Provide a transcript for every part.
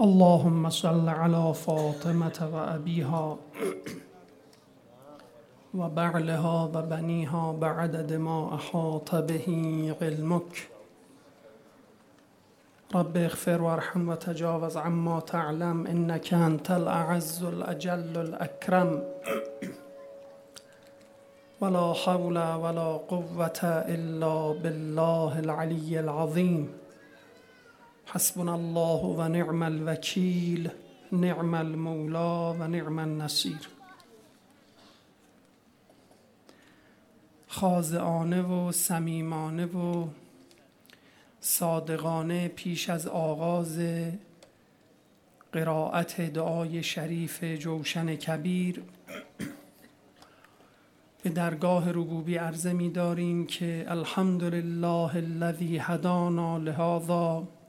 اللهم صل على فاطمة وأبيها وبعلها وبنيها بعدد ما أحاط به علمك. رب اغفر وارحم وتجاوز عما تعلم إنك أنت الأعز الأجل الأكرم. ولا حول ولا قوة إلا بالله العلي العظيم. حسبنا الله ونعم الوكيل نعم المولى ونعم النصير خاضعانه و صمیمانه و صادقانه پیش از آغاز قرائت دعای شریف جوشن کبیر. به درگاه ربوبی عرضه می داریم که الحمد لله الذي هدانا لهذا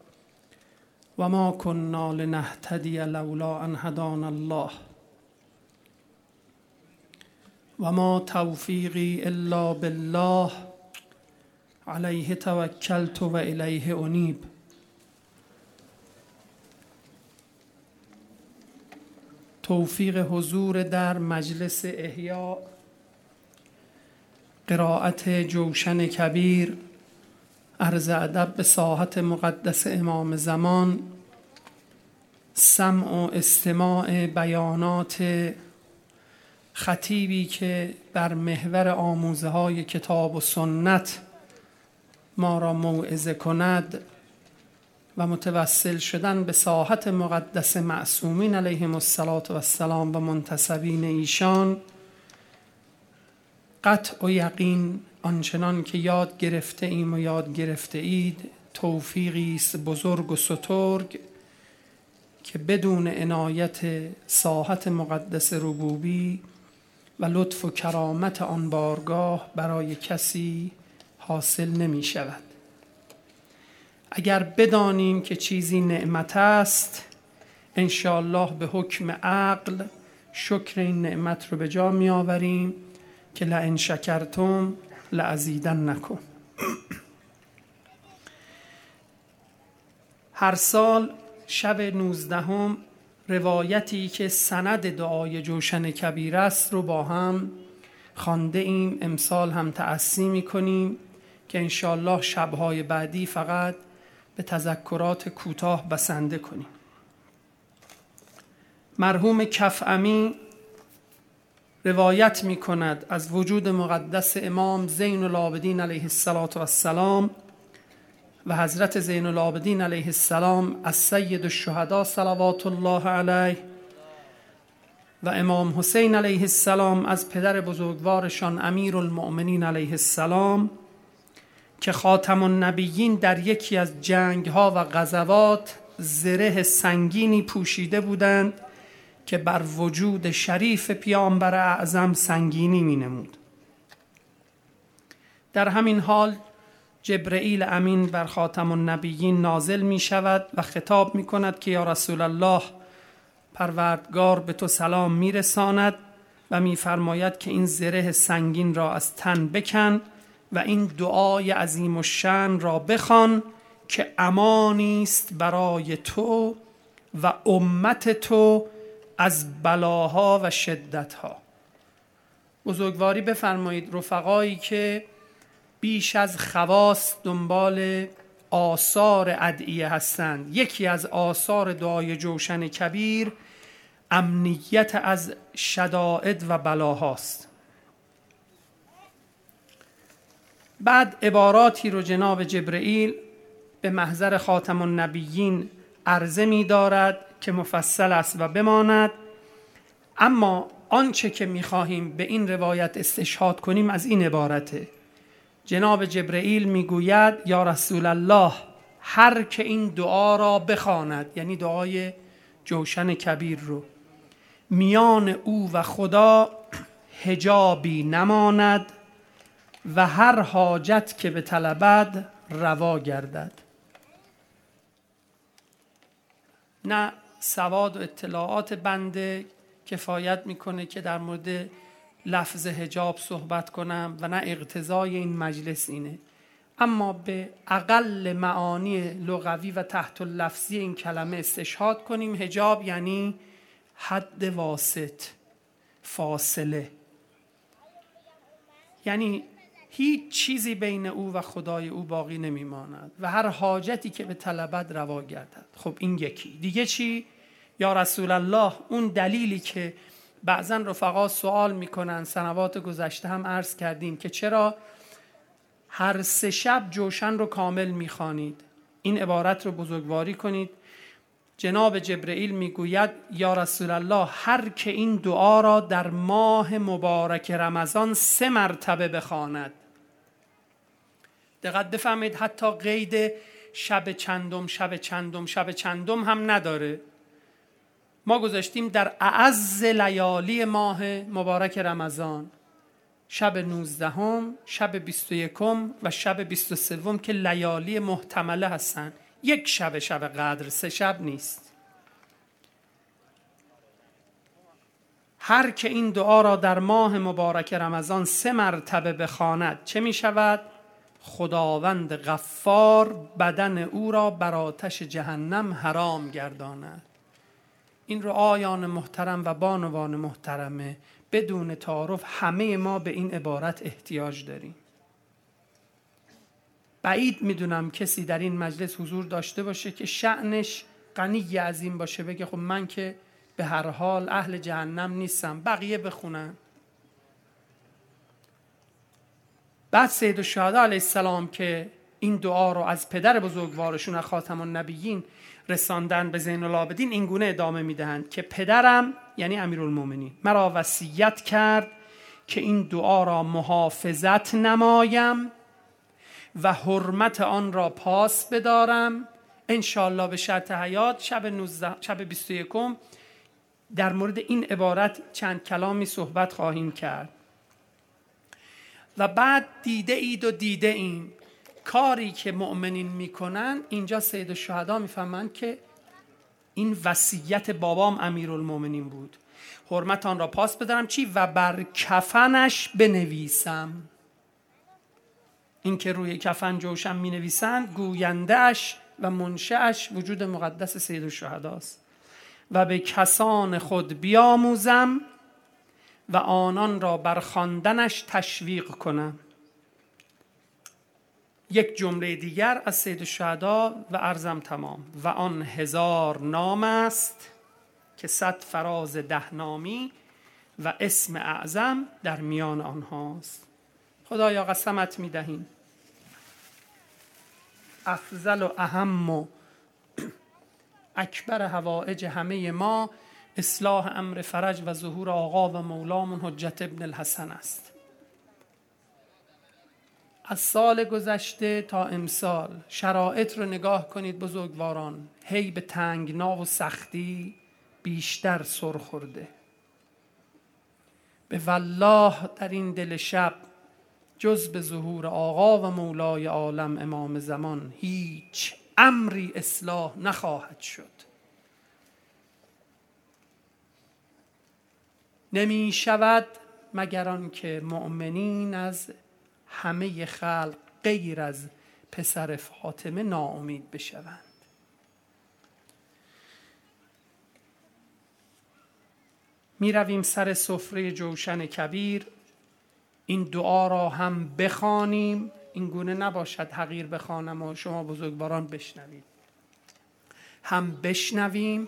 و ما كنا لنهتدی لولا ان هدانا الله. و ما توفیقی الا بالله. علیه توکلت و الیه انیب توفیق حضور در مجلس احیا قرائت جوشن کبیر. عرض ادب به ساحت مقدس امام زمان سمع و استماع بیانات خطیبی که بر محور آموزه های کتاب و سنت ما را موعظه کند و متوسل شدن به ساحت مقدس معصومین علیهم السلام و منتصبین ایشان قطع و یقین آنچنان که یاد گرفته ایم و یاد گرفته اید توفیقی است بزرگ و سترگ که بدون عنایت ساحت مقدس ربوبی و لطف و کرامت آن بارگاه برای کسی حاصل نمی شود. اگر بدانیم که چیزی نعمت است انشاءالله به حکم عقل شکر این نعمت رو به جا می آوریم که لئن شکرتم لعزیدن نکن. هر سال شب نوزدهم روایتی که سند دعای جوشن کبیر است رو با هم خانده ایم. امسال هم تأسی می کنیم که انشالله شبهای بعدی فقط به تذکرات کوتاه بسنده کنیم. مرحوم کفعمی روایت می کند از وجود مقدس امام زین العابدین علیه السلام و حضرت زین العابدین علیه السلام از سید الشهدا صلوات الله علیه و امام حسین علیه السلام از پدر بزرگوارشان امیر المؤمنین علیه السلام که خاتم النبیین در یکی از جنگ ها و غزوات زره سنگینی پوشیده بودند که بر وجود شریف پیامبر اعظم سنگینی می نمود. در همین حال جبرئیل امین بر خاتم النبیین نازل می شود و خطاب می کند که یا رسول الله پروردگار به تو سلام می رساند و میفرماید که این زره سنگین را از تن بکن و این دعای عظیم و شن را بخوان که امانی است برای تو و امت تو از بلاها و شدتها. بزرگواری بفرمایید رفقایی که بیش از خواست دنبال آثار ادعیه هستند. یکی از آثار دعای جوشن کبیر امنیت از شدائد و بلاهاست. بعد عباراتی رو جناب جبرئیل به محضر خاتم النبیین عرضه می دارد که مفصل است و بماند. اما آنچه که می خواهیم به این روایت استشهاد کنیم از این عبارته. جناب جبرئیل می‌گوید یا رسول الله هر که این دعا را بخواند. یعنی دعای جوشن کبیر رو. میان او و خدا هجابی نماند و هر حاجت که به طلبد روا گردد. نه سواد و اطلاعات بنده کفایت می‌کنه که در مورد لفظ هجاب صحبت کنم و نه اقتضای این مجلس اینه. اما به اقل معانی لغوی و تحت لفظی این کلمه استشهاد کنیم. هجاب یعنی حد واسط فاصله. یعنی هیچ چیزی بین او و خدای او باقی نمیماند و هر حاجتی که به طلبت روا گردد. خب این یکی. دیگه چی؟ یا رسول الله اون دلیلی که بعضا رفقا سوال می‌کنن سنوات گذشته هم عرض کردیم که چرا هر سه شب جوشن رو کامل می‌خوانید؟ این عبارت رو بزرگواری کنید. جناب جبرئیل می‌گوید یا رسول الله هر که این دعا را در ماه مبارک رمضان سه مرتبه بخواند. دقت بفهمید حتی قید شب چندم شب چندم شب چندم هم نداره. ما گذاشتیم در اعز لیالی ماه مبارک رمضان. شب نوزدهم شب بیست و یکم و شب بیست و سوم که لیالی محتمله هستن. یک شب شب قدر سه شب نیست. هر که این دعا را در ماه مبارک رمضان سه مرتبه بخواند چه می شود؟ خداوند غفار بدن او را بر آتش جهنم حرام گرداند. این رو آیان محترم و بانوان محترمه بدون تعارف همه ما به این عبارت احتیاج داریم. بعید می‌دونم کسی در این مجلس حضور داشته باشه که شعنش غنی از این باشه بگه خب من که به هر حال اهل جهنم نیستم بقیه بخونن. بعد سید الشهدا علیه السلام که این دعا رو از پدر بزرگوارشون خاتم النبیین رساندن به زین العابدین این گونه ادامه می‌دهند که پدرم یعنی امیرالمومنین مرا وصیت کرد که این دعا را محافظت نمایم و حرمت آن را پاس بدارم. انشالله به شرط حیات شب, 19 شب 21 در مورد این عبارت چند کلامی صحبت خواهیم کرد. و بعد دیده اید و دیده این کاری که مؤمنین می‌کنن اینجا سید الشهدا می‌فهمند که این وصیت بابام امیرالمؤمنین بود. حرمت آن را پاس بدارم. چی؟ و بر کفنش بنویسم. این که روی کفن جوشن می نویسند گویندهش و منشأش وجود مقدس سید الشهداست. و به کسان خود بیاموزم و آنان را بر خواندنش تشویق کنم یک جمله دیگر از سید الشهدا و ارزم تمام. و آن هزار نام است که صد فراز ده نامی و اسم اعظم در میان آنهاست. خدایا قسمت می‌دهیم افضل و اهم و اکبر هوایج همه ما اصلاح امر فرج و ظهور آقا و مولامون حجت ابن الحسن است. از سال گذشته تا امسال شرایط رو نگاه کنید بزرگواران هی به تنگنا و سختی بیشتر سر خورده. به والله در این دل شب جز به ظهور آقا و مولای عالم امام زمان هیچ امری اصلاح نخواهد شد. نمی شود مگر آنکه مؤمنین از همه خلق غیر از پسر فاطمه ناامید بشوند. می رویم سر سفره جوشن کبیر. این دعا را هم بخوانیم. این گونه نباشد حقیر بخوانم و شما بزرگواران بشنوید. هم بشنویم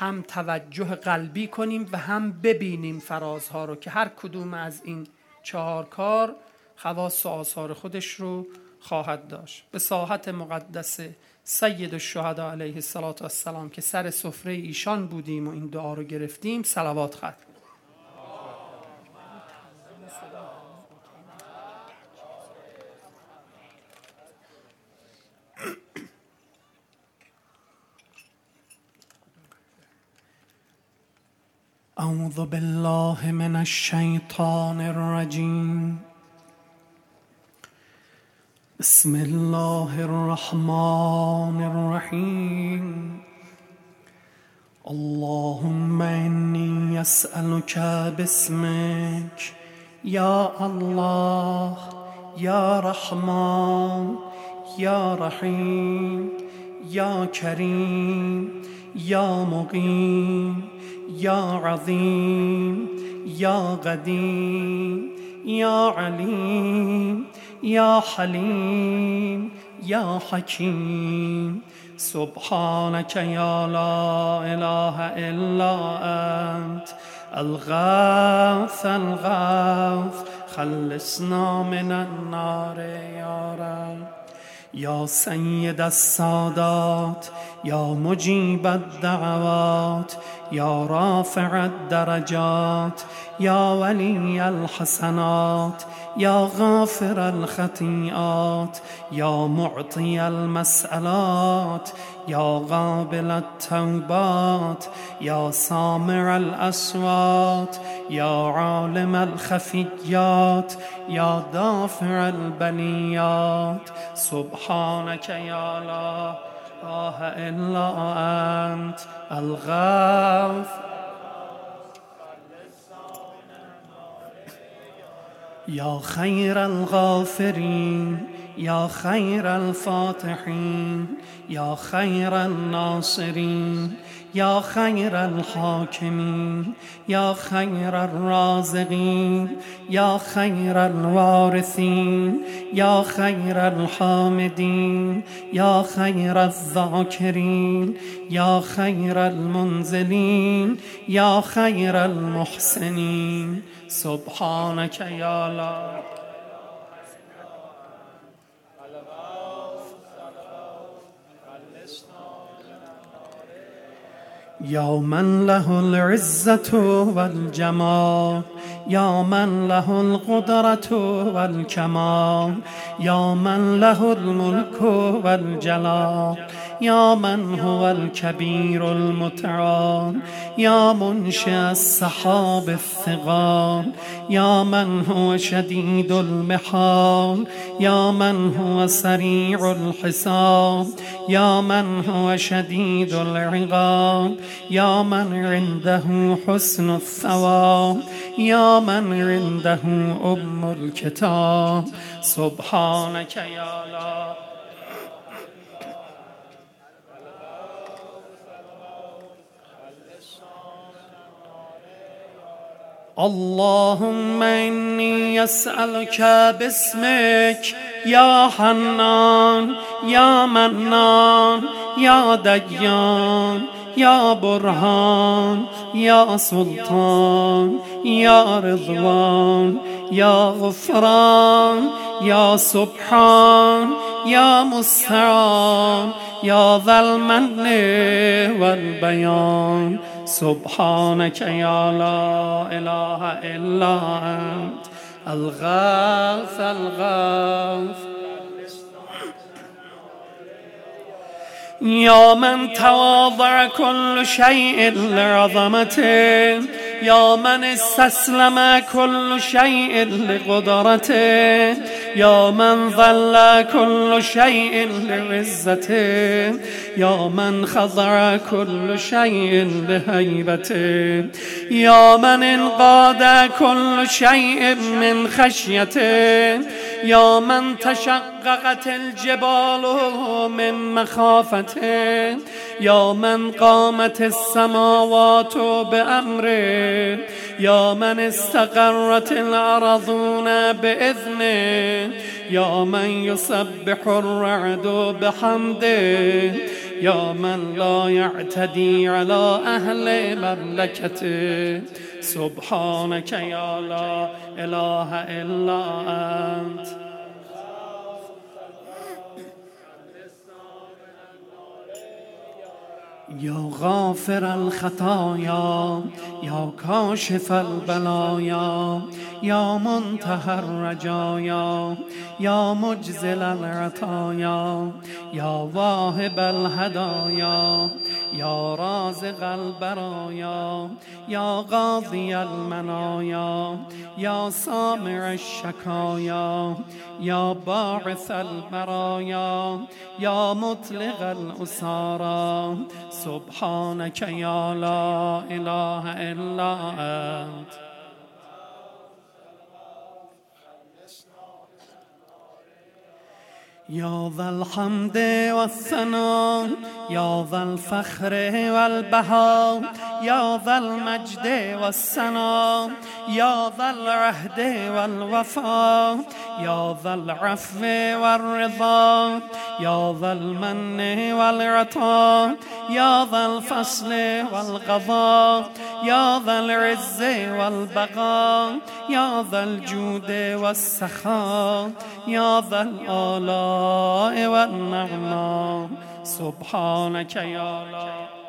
هم توجه قلبی کنیم و هم ببینیم فرازها رو که هر کدوم از این چهار کار خواص و آثار خودش رو خواهد داشت. به ساحت مقدس سید الشهدا علیه السلام که سر سفره ایشان بودیم و این دعا رو گرفتیم صلوات ختم. أعوذ بالله من الشيطان الرجيم. بسم الله الرحمن الرحيم. اللهم إني أسألك باسمك. يا الله یا رحمان یا رحیم یا کریم یا مقیم یا عظیم یا قدیم یا علیم یا حلیم یا حکیم. سبحانك يا لا إله إلا أنت الغاث الغاث خلصنا من النار يا رب. يا سيد السادات يا مجيب الدعوات يا رافع الدرجات يا ولي الحسنات يا غافر الخطيئات يا معطي المسألات يا قابل التوبات يا سامع الأصوات يا عالم الخفيات يا دافع البليات سبحانك يا لا إله إلا أنت الغافر يا خير الغافرين يا خير الفاتحين يا خير الناصرين يا خير الحاكمين يا خير الرازقين يا خير الوارثين يا خير الحامدين يا خير الذاكرين يا خير المنزلين يا خير المحسنين سبحانك يا لا يا من له العزة والجمال يا من له القدرة والكمال يا من له الملك والجلال يا من هو الكبير المتعال يا منشئ السحاب الثقال يا من هو شديد المحال يا من هو سريع الحساب يا من هو شديد العقاب يا من عنده حسن الثواب يا من عنده أم الكتاب سبحانك يا لا اللهم إني أسألك باسمك يا حنان يا منان يا ديان يا برهان يا سلطان يا رضوان يا غفران يا سبحان يا مستعان يا ذا المن والبيان سبحانك يا لا إله إلا أنت. الغاث الغاث. يا من تواضع كل شيء لعظمته. يا من استسلم كل شيء لقدرته يا من ظل كل شيء لعزته يا من خضع كل شيء لهيبته يا من انقاد كل شيء من خشيته يا من تشققت الجبال من مخافته يا من قامت السماوات بأمره. يا من استقرت الأرضون بإذنه يا من يسبح الرعد بحمده يا من لا يعتدي على أهل مملكته سبحانك يا لا إله إلا أنت يا غافر الخطايا يا كاشف البلايا يا منتهى الرجايا يا مجزل العطايا يا واهب الهدايا يا رازق البرايا يا غاضي المنايا يا سامع الشكايا يا باعث البرايا يا مطلق الأسارا. سبحانك يا لا إله إلا أنت. يا ذا الحمد والثناء يا ذا الفخر والبهاء يا ذا المجد والسناء يا ذا العهد والوفاء يا ذا العفو والرضا يا ذا المن والعطاء يا ذا الفصل والقضاء يا ذا العز والبقاء يا ذا الجود والسخاء يا ذا الآلاء والنعماء سبحانك يا الله.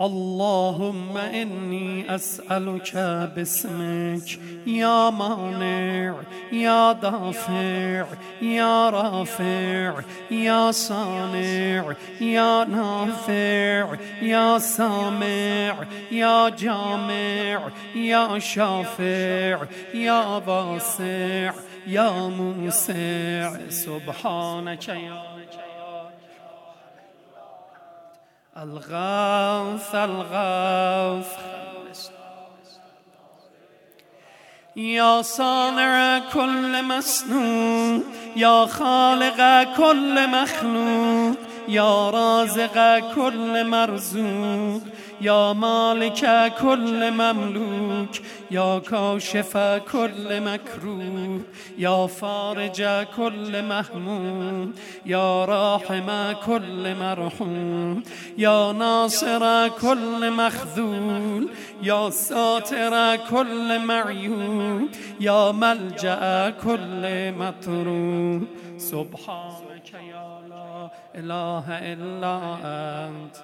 اللهم إني أسألك باسمك يا مانع يا دافع يا رافع يا صانع يا نافع يا سامع يا جامع يا شافع يا واسع يا موسع سبحانك يا الغوث الغوث يا صانع كل مسنون يا خالق كل مخلوق يا رازق كل مرزوق يا مالك كل مملوك يا كاشف كل مكروه يا فارج كل مهموم يا راحم كل مرحوم يا ناصر كل مخذول يا ساتر كل معيوب يا ملجأ كل مطروب سبحانك يا لا إله إلا أنت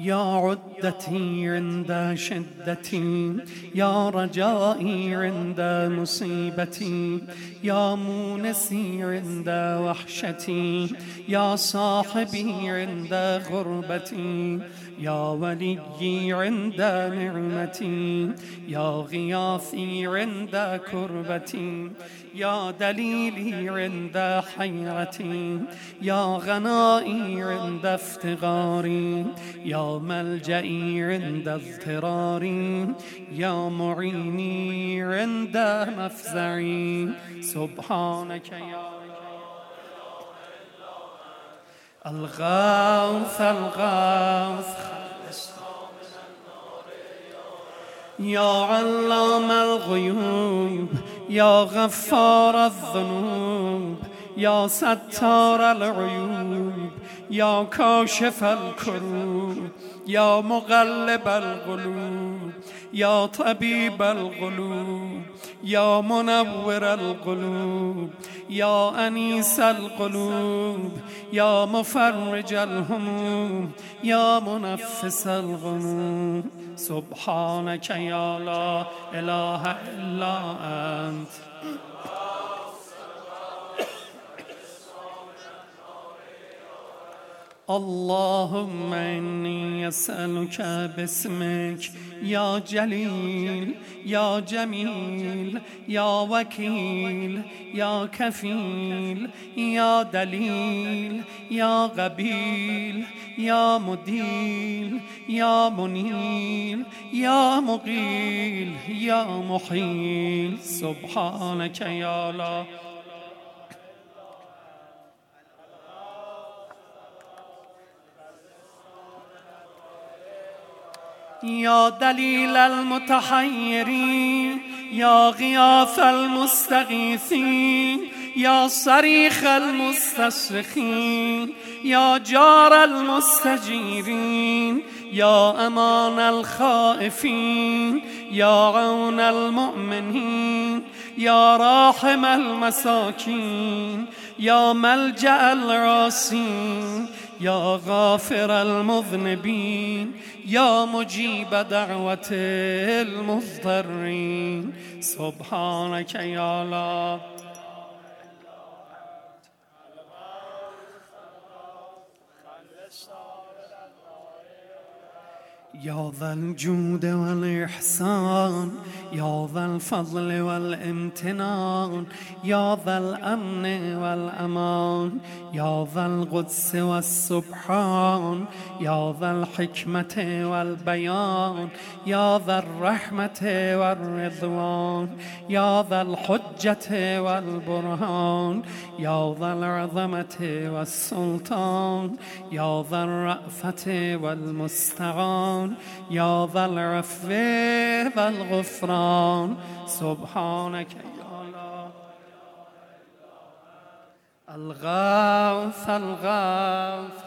يا عدتي عند شدتي يا رجائي عند مصيبتي يا مونسي عند وحشتي يا صاحبي عند غربتي. يا وليي عند نعمتي يا غياثي عند كربتي يا دليلي عند حيرتي يا غنائي عند افتغاري يا ملجئي عند اضطراري يا معيني عند مفزعي. سبحانك يا الغوث الغوث. يا علام الغيوب يا غفار الذنوب يا ستار العيوب يا كاشف الكروب يا مغلب القلوب. يا طبيب القلوب يا منور القلوب يا أنيس القلوب يا مفرج الهموم يا منفس الغموم سبحانك يا لا إله إلا أنت. اللهم إني أسألك باسمك يا جليل يا جميل يا وكيل يا كفيل يا دليل يا غبيل يا مديل يا منيل يا مقيل يا محيل سبحانك يا الله يا دليل المتحيرين يا غياث المستغيثين يا صريخ المستصرخين يا جار المستجيرين يا امان الخائفين يا عون المؤمنين يا راحم المساكين يا ملجا الراسين يا غافر المذنبين يا مجيب دعوة المضطرين. سبحانك يا يا ذا الجود والإحسان يا ذا الفضل والامتنان يا ذا الأمن والأمان يا ذا القدس والسبحان يا ذا الحكمة والبيان يا ذا الرحمة والرضوان يا ذا الحجة والبرهان يا ذا العظمة والسلطان يا ذا الرأفة يا ذا العفو والغفران سبحانك يا الله الغوث الغوث.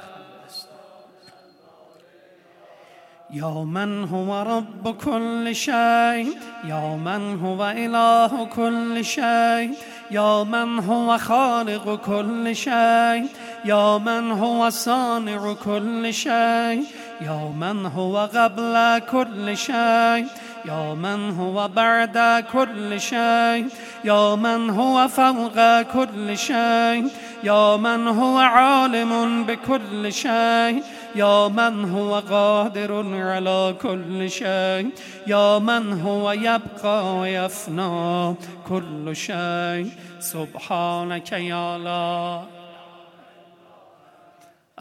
يا من هو رب كل شيء. يا من هو إله كل شيء. يا من هو خالق كل شيء. يا من هو صانع كل شيء. يا من هو قبل كل شيء يا من هو بعد كل شيء يا من هو فوق كل شيء يا من هو عالم بكل شيء يا من هو قادر على كل شيء يا من هو يبقى ويفنى كل شيء. سبحانك يا الله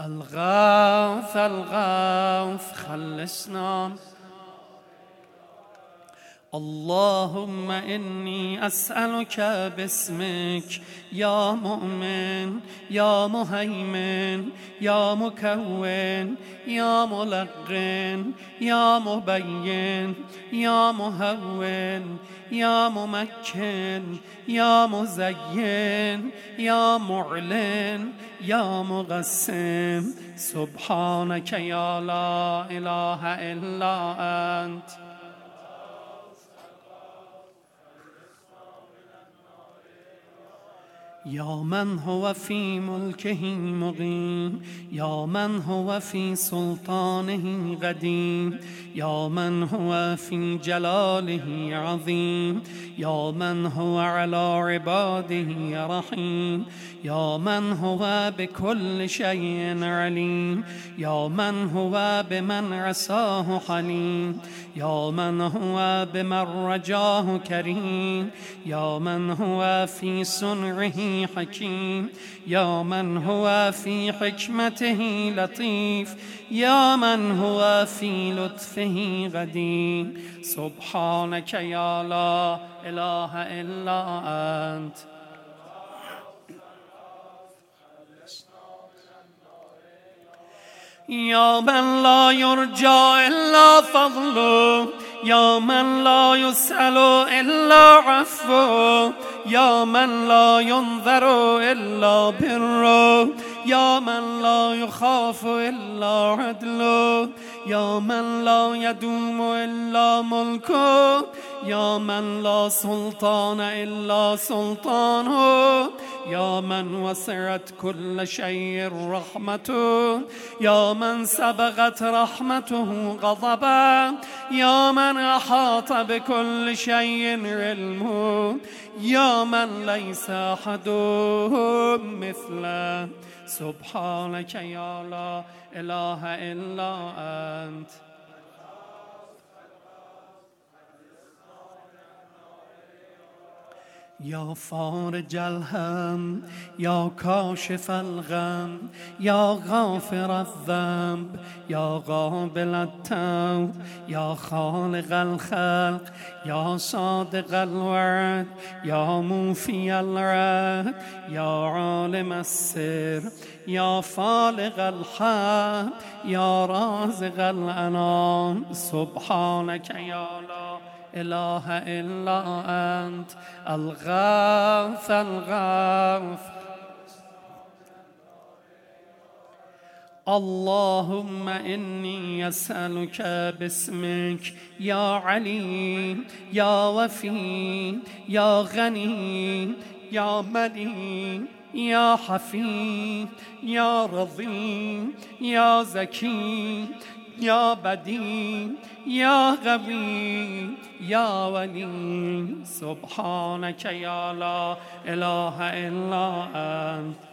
الغاث الغاث خلصنا. اللهم إني أسألك باسمك يا مؤمن يا مهيمن يا مكون يا ملقن يا مبين يا مهون يا ممكن يا مزين يا معلن يا مقسم. سبحانك يا لا إله إلا أنت يا من هو في ملكه مقيم يا من هو في سلطانه قديم يا من هو في جلاله عظيم يا من هو على عباده رحيم يا من هو بكل شيء عليم يا من هو بمن عصاه حليم يا من هو بمن رجاه كريم يا من هو في صنعه حكيم يا من هو في حكمته لطيف يا من هو في لطفه قديم سبحانك يا لا إله إلا أنت يا من لا يرجى إلا فضله. يا من لا يسأل إلا عفو يا من لا ينذر إلا بره يا من لا يخاف إلا عدله يا من لا يدوم إلا ملكه يا من لا سلطان إلا سلطانه يا من وسعت كل شيء رحمته يا من سبغت رحمته غضبا يا من أحاط بكل شيء علمه يا من ليس أحد مثله. سبحانك يا لا إله إلا أنت. يا فارج الهم يا كاشف الغم يا غافر الذنب يا قابل التوب يا خالق الخلق يا صادق الوعد يا موفي الرد يا عالم السر يا فالق الحق يا رازق الأنام سبحانك يا لا إله إلا أنت. الغاث الغاث اللهم إني أسألك باسمك. يا عليم يا وفي يا غني يا مليم يا حفيظ يا رضي يا زكي. يا بديع يا غبي يا ولي سبحانك يا لا إله إلا أنت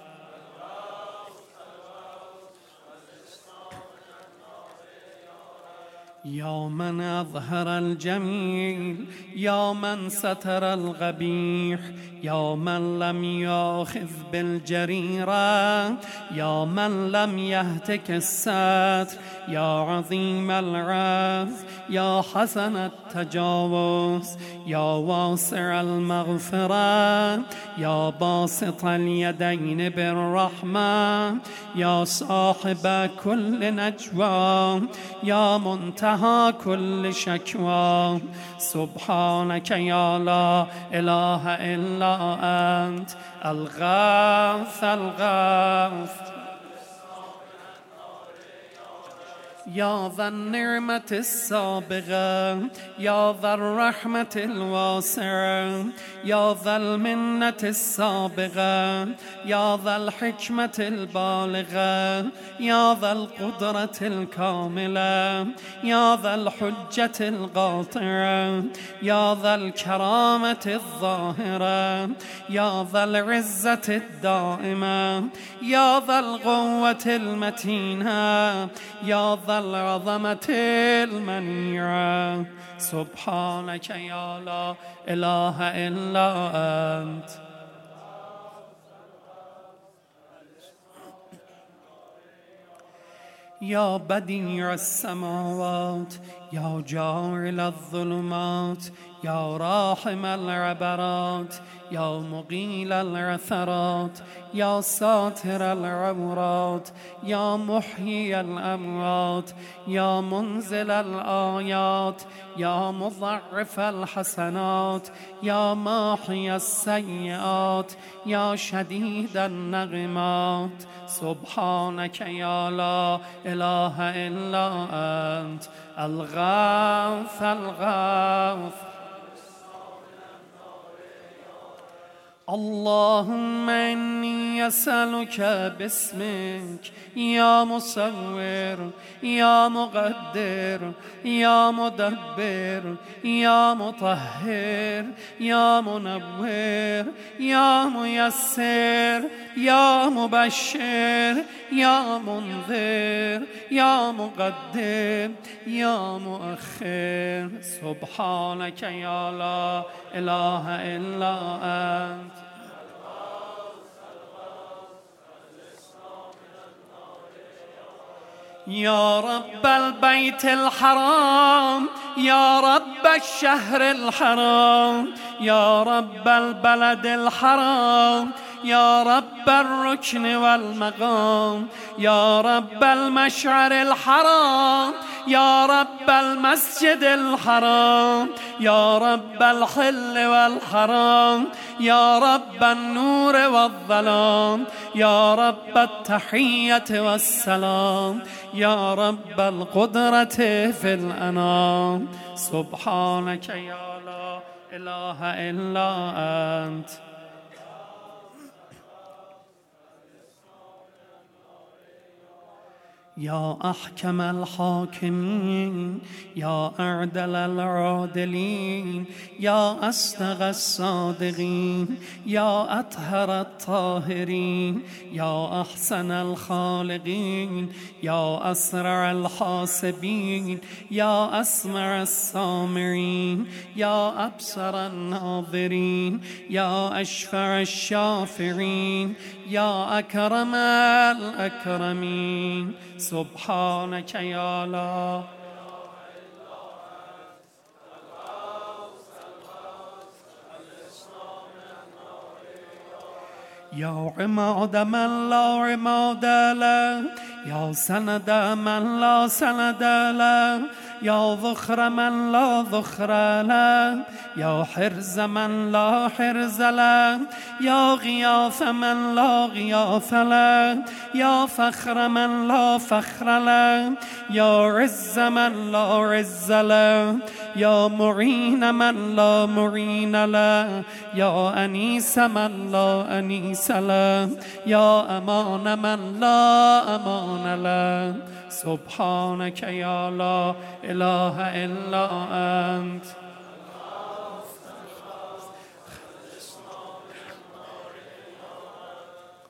يا من أظهر الجميل يا من ستر القبيح يا من لم ياخذ بالجريرة يا من لم يهتك الستر يا عظيم العز يا حسن التجاوز يا واسع المغفرة يا باسط اليدين بالرحمة يا صاحب كل نجوى يا منتهى كل شكوى سبحانك يا لا إله إلا أنت الغاث الغاث يا ذا النعمة السابغة يا ذا الرحمة الواسعة يا ذا المنة السابغة يا ذا الحكمة البالغة يا ذا القدرة الكاملة يا ذا الحجة القاطعة يا ذا الكرامة الظاهرة يا ذا العزة الدائمة يا ذا القوة المتينة يا ذا العظمة المنيعة سبحانك يا لا إله إلا أنت. يا بديع السماوات يا جاعل الظلمات يا راحم العبرات يا مقيل العثرات يا ساتر العورات يا محيي الأموات يا منزل الآيات يا مضعف الحسنات يا ماحي السيئات يا شديد النغمات. سبحانك يا لا إله إلا أنت الغاث الغاث اللهم إني أسألك باسمك يا مصور يا مقدر يا مدبر يا مطهر يا منور يا ميسر يا مبشر يا منذر يا مقدم يا مؤخر. سبحانك يا لا إله إلا أنت. يا رب البيت الحرام يا رب الشهر الحرام يا رب البلد الحرام يا رب الركن والمقام يا رب المشعر الحرام يا رب المسجد الحرام يا رب الحل والحرام يا رب النور والظلام يا رب التحية والسلام يا رب القدرة في الأنام. سبحانك يا لا إله إلا أنت. يا أحكم الحاكمين يا أعدل العادلين يا أصدق الصادقين يا أطهر الطاهرين يا أحسن الخالقين يا أسرع الحاسبين يا أسمع السامعين يا أبصر الناظرين يا أشفع الشافعين يا أكرم الأكرمين. سبحانك يا لا يا عماد من لا عماد له يا سند من لا سند له. يا ذخر من لا ذخر يا حرز من لا حرز له يا غياث من لا غياث له يا فخر من لا فخر يا عز من لا عز له يا معين من لا معين له يا أنيس من لا أنيس له يا أمان من لا أمان له. سبحانك يا لا إله إلا أنت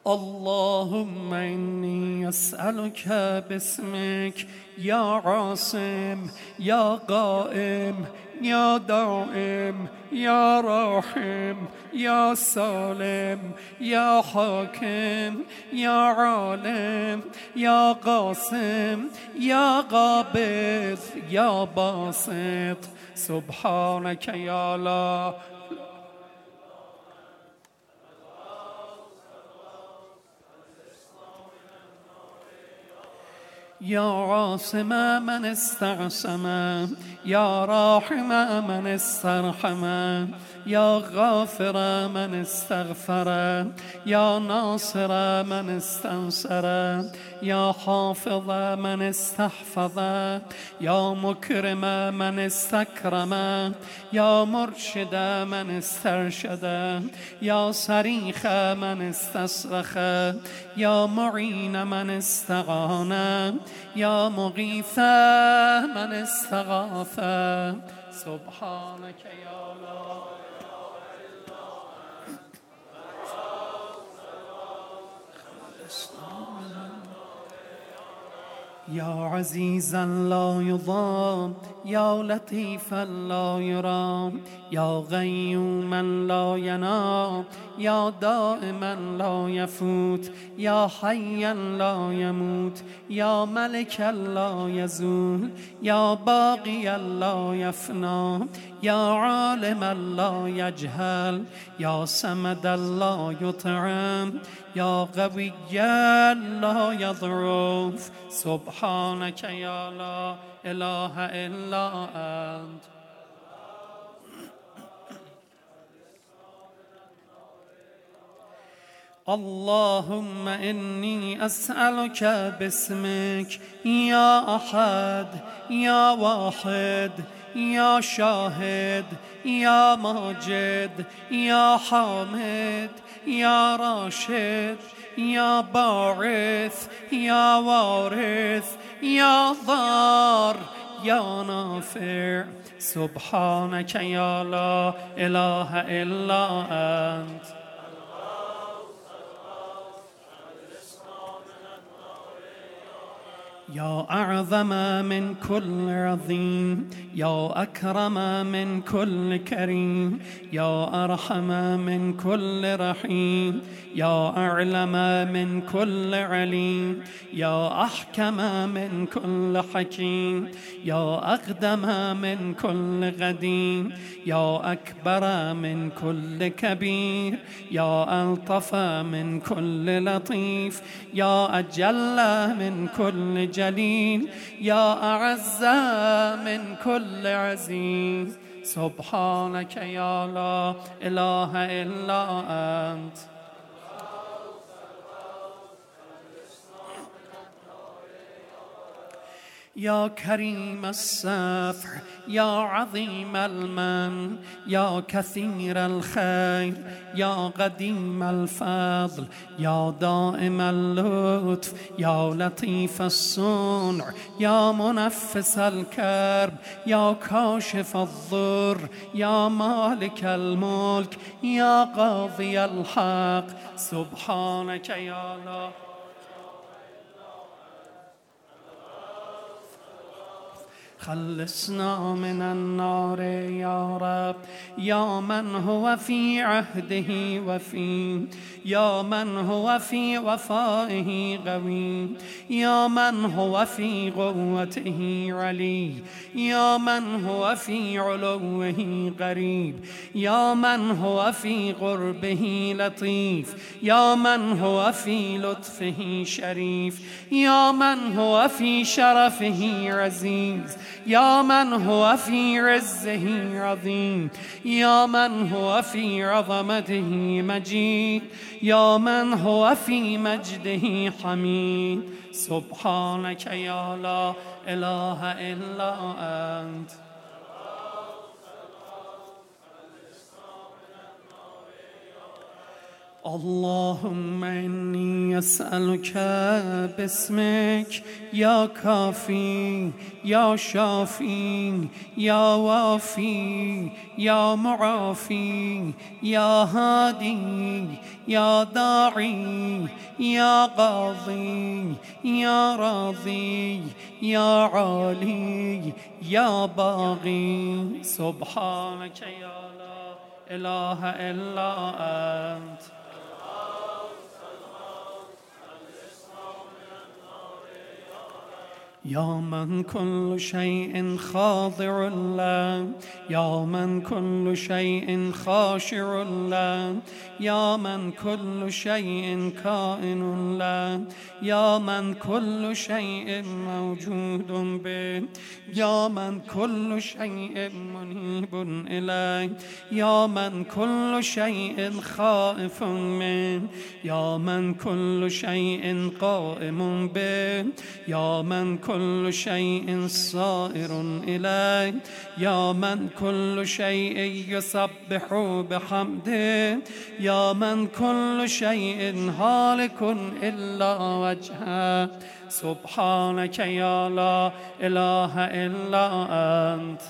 اللهم إني أسألك باسمك يا عاصم يا قائم يا دائم يا راحم يا سالم يا حاكم يا عالم يا قاسم يا قابض يا باسط. سبحانك يا لا. يا عاصم من استعصم يا راحم من استرحم يا غافر من استغفر يا ناصر من استنصر يا حافظ من استحفظ يا مكرم من استكرم يا مرشد من استرشد يا صريخ من استصرخ يا معين من استغان يا مغيث من استغاث. سبحانك يا الله. يا عزيزا لا يضام يا لطيفا لا يرام يا غيوما لا ينام يا دائما لا يفوت يا حيا لا يموت يا ملكا لا يزول يا باقيا لا يفنى يا عالما لا يجهل يا سمدا لا يطعم يا قويا لا يضعف سبحانك يا لا إله إلا أنت اللهم إني أسألك باسمك يا أحد يا واحد. يا شاهد يا ماجد يا حامد يا راشد يا باعث يا وارث يا ضار يا نافع سبحانك يا لا إله إلا أنت يا أعظم من كل عظيم يا أكرم من كل كريم يا أرحم من كل رحيم يا أعلم من كل عليم يا أحكم من كل حكيم يا أقدم من كل قديم يا أكبر من كل كبير يا ألطف من كل لطيف يا أجل من كل جليل يا أعز من كل عزيز. سبحانك يا لا إله إلا أنت. يا كريم السفح يا عظيم المن يا كثير الخير يا قديم الفضل يا دائم اللطف يا لطيف الصنع يا منفس الكرب يا كاشف الضر يا مالك الملك يا قاضي الحق. سبحانك يا الله خلصنا من النار يا رب. يا من هو في عهده وفي يا من هو في وفائه قوي يا من هو في قوته علي يا من هو في علوه قريب يا من هو في قربه لطيف يا من هو في لطفه شريف يا من هو في شرفه عزيز يا من هو في عزه عظيم. يا من هو في عظمته مجيد. يا من هو في مجده حميد. سبحانك يا لا إله إلا أنت. اللهم إني أسألك باسمك يا كافي يا شافي يا وافي يا معافي يا هادي يا داعي يا قاضي يا راضي يا عالي يا باغي. سبحانك يا لا إله إلا أنت. يا من كل شيء خاضع له يا من كل شيء خاشع له يا من كل شيء كائن له يا من كل شيء موجود به يا من كل شيء منيب إليه يا من كل شيء خائف منه يا من كل شيء قائم به يا من كل شيء صائر إليه. يا من كل شيء يسبح بحمده. يا من كل شيء هالك إلا وجهه. سبحانك يا لا إله إلا أنت.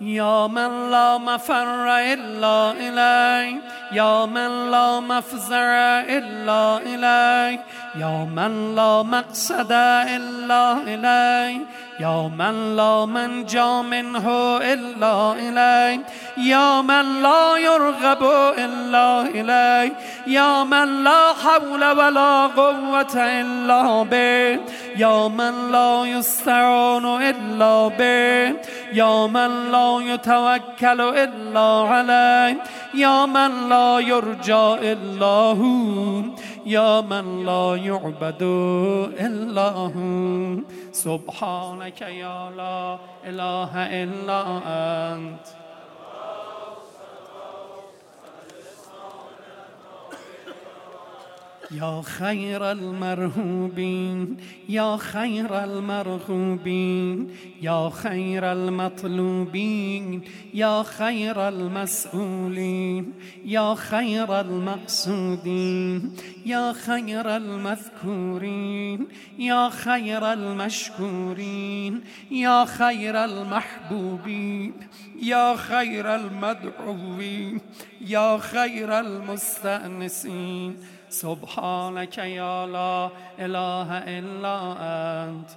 يا من لا مفر إلا إليه. يا من لا مفزع إلا إليه يا من لا مقصد إلا إليه يا من لا منجا منه إلا إليه يا من لا يرغب إلا إليه يا من لا حول ولا قوة إلا به يا من لا يستعان إلا به يا من لا يتوكل إلا عليه يا من لا إلا هو يا من لا يعبد إلا هو. سبحانك يا لا إله إلا أنت. يا خير المرهوبين يا خير المرغوبين يا خير المطلوبين يا خير المسؤولين يا خير المقصودين يا خير المذكورين يا خير المشكورين يا خير المحبوبين يا خير المدعوين يا خير المستأنسين سبحانك يا لا إله إلا أنت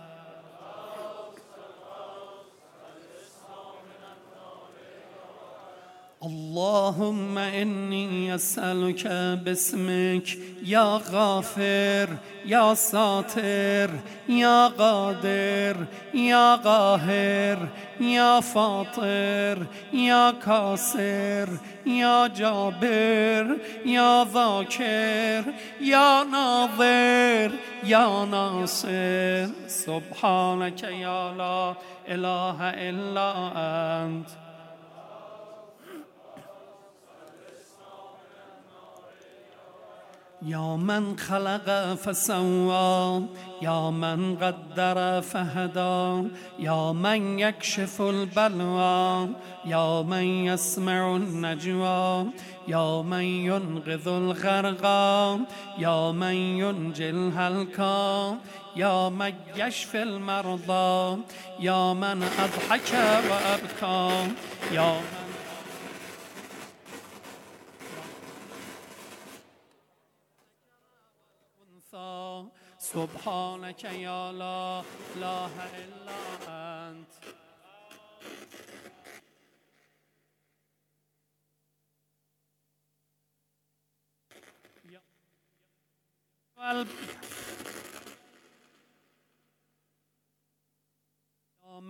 اللهم إني أسألك باسمك يا غافر يا ساتر يا قادر يا قاهر يا فاطر يا كاسر يا جابر يا ذاكر يا ناظر يا ناصر سبحانك يا لا إله إلا أنت يا من خلق فسوى يا من قدر فهدى يا من يكشف البلوى يا من يسمع النجوى يا من ينقذ الغرقى يا من ينجي الهلكى يا من يشفي المرضى يا من أضحك وأبكى يا من سبحانك يا لا إله إلا أنت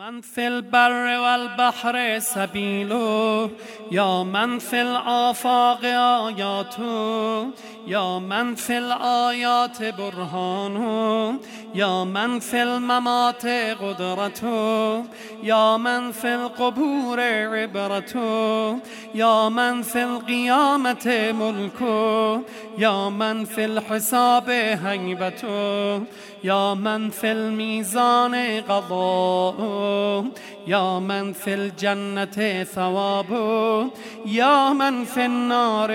من في البر والبحر سبيله يا من في الآفاق آياته يا من في الآيات برهانه یا من فی الممات قدرتو یا من فی القبور عبرتو یا من فی القیامت ملکو یا من فی الحساب حیبتو یا من فی المیزان قضاء یا من فی الجنت ثواب یا من فی النار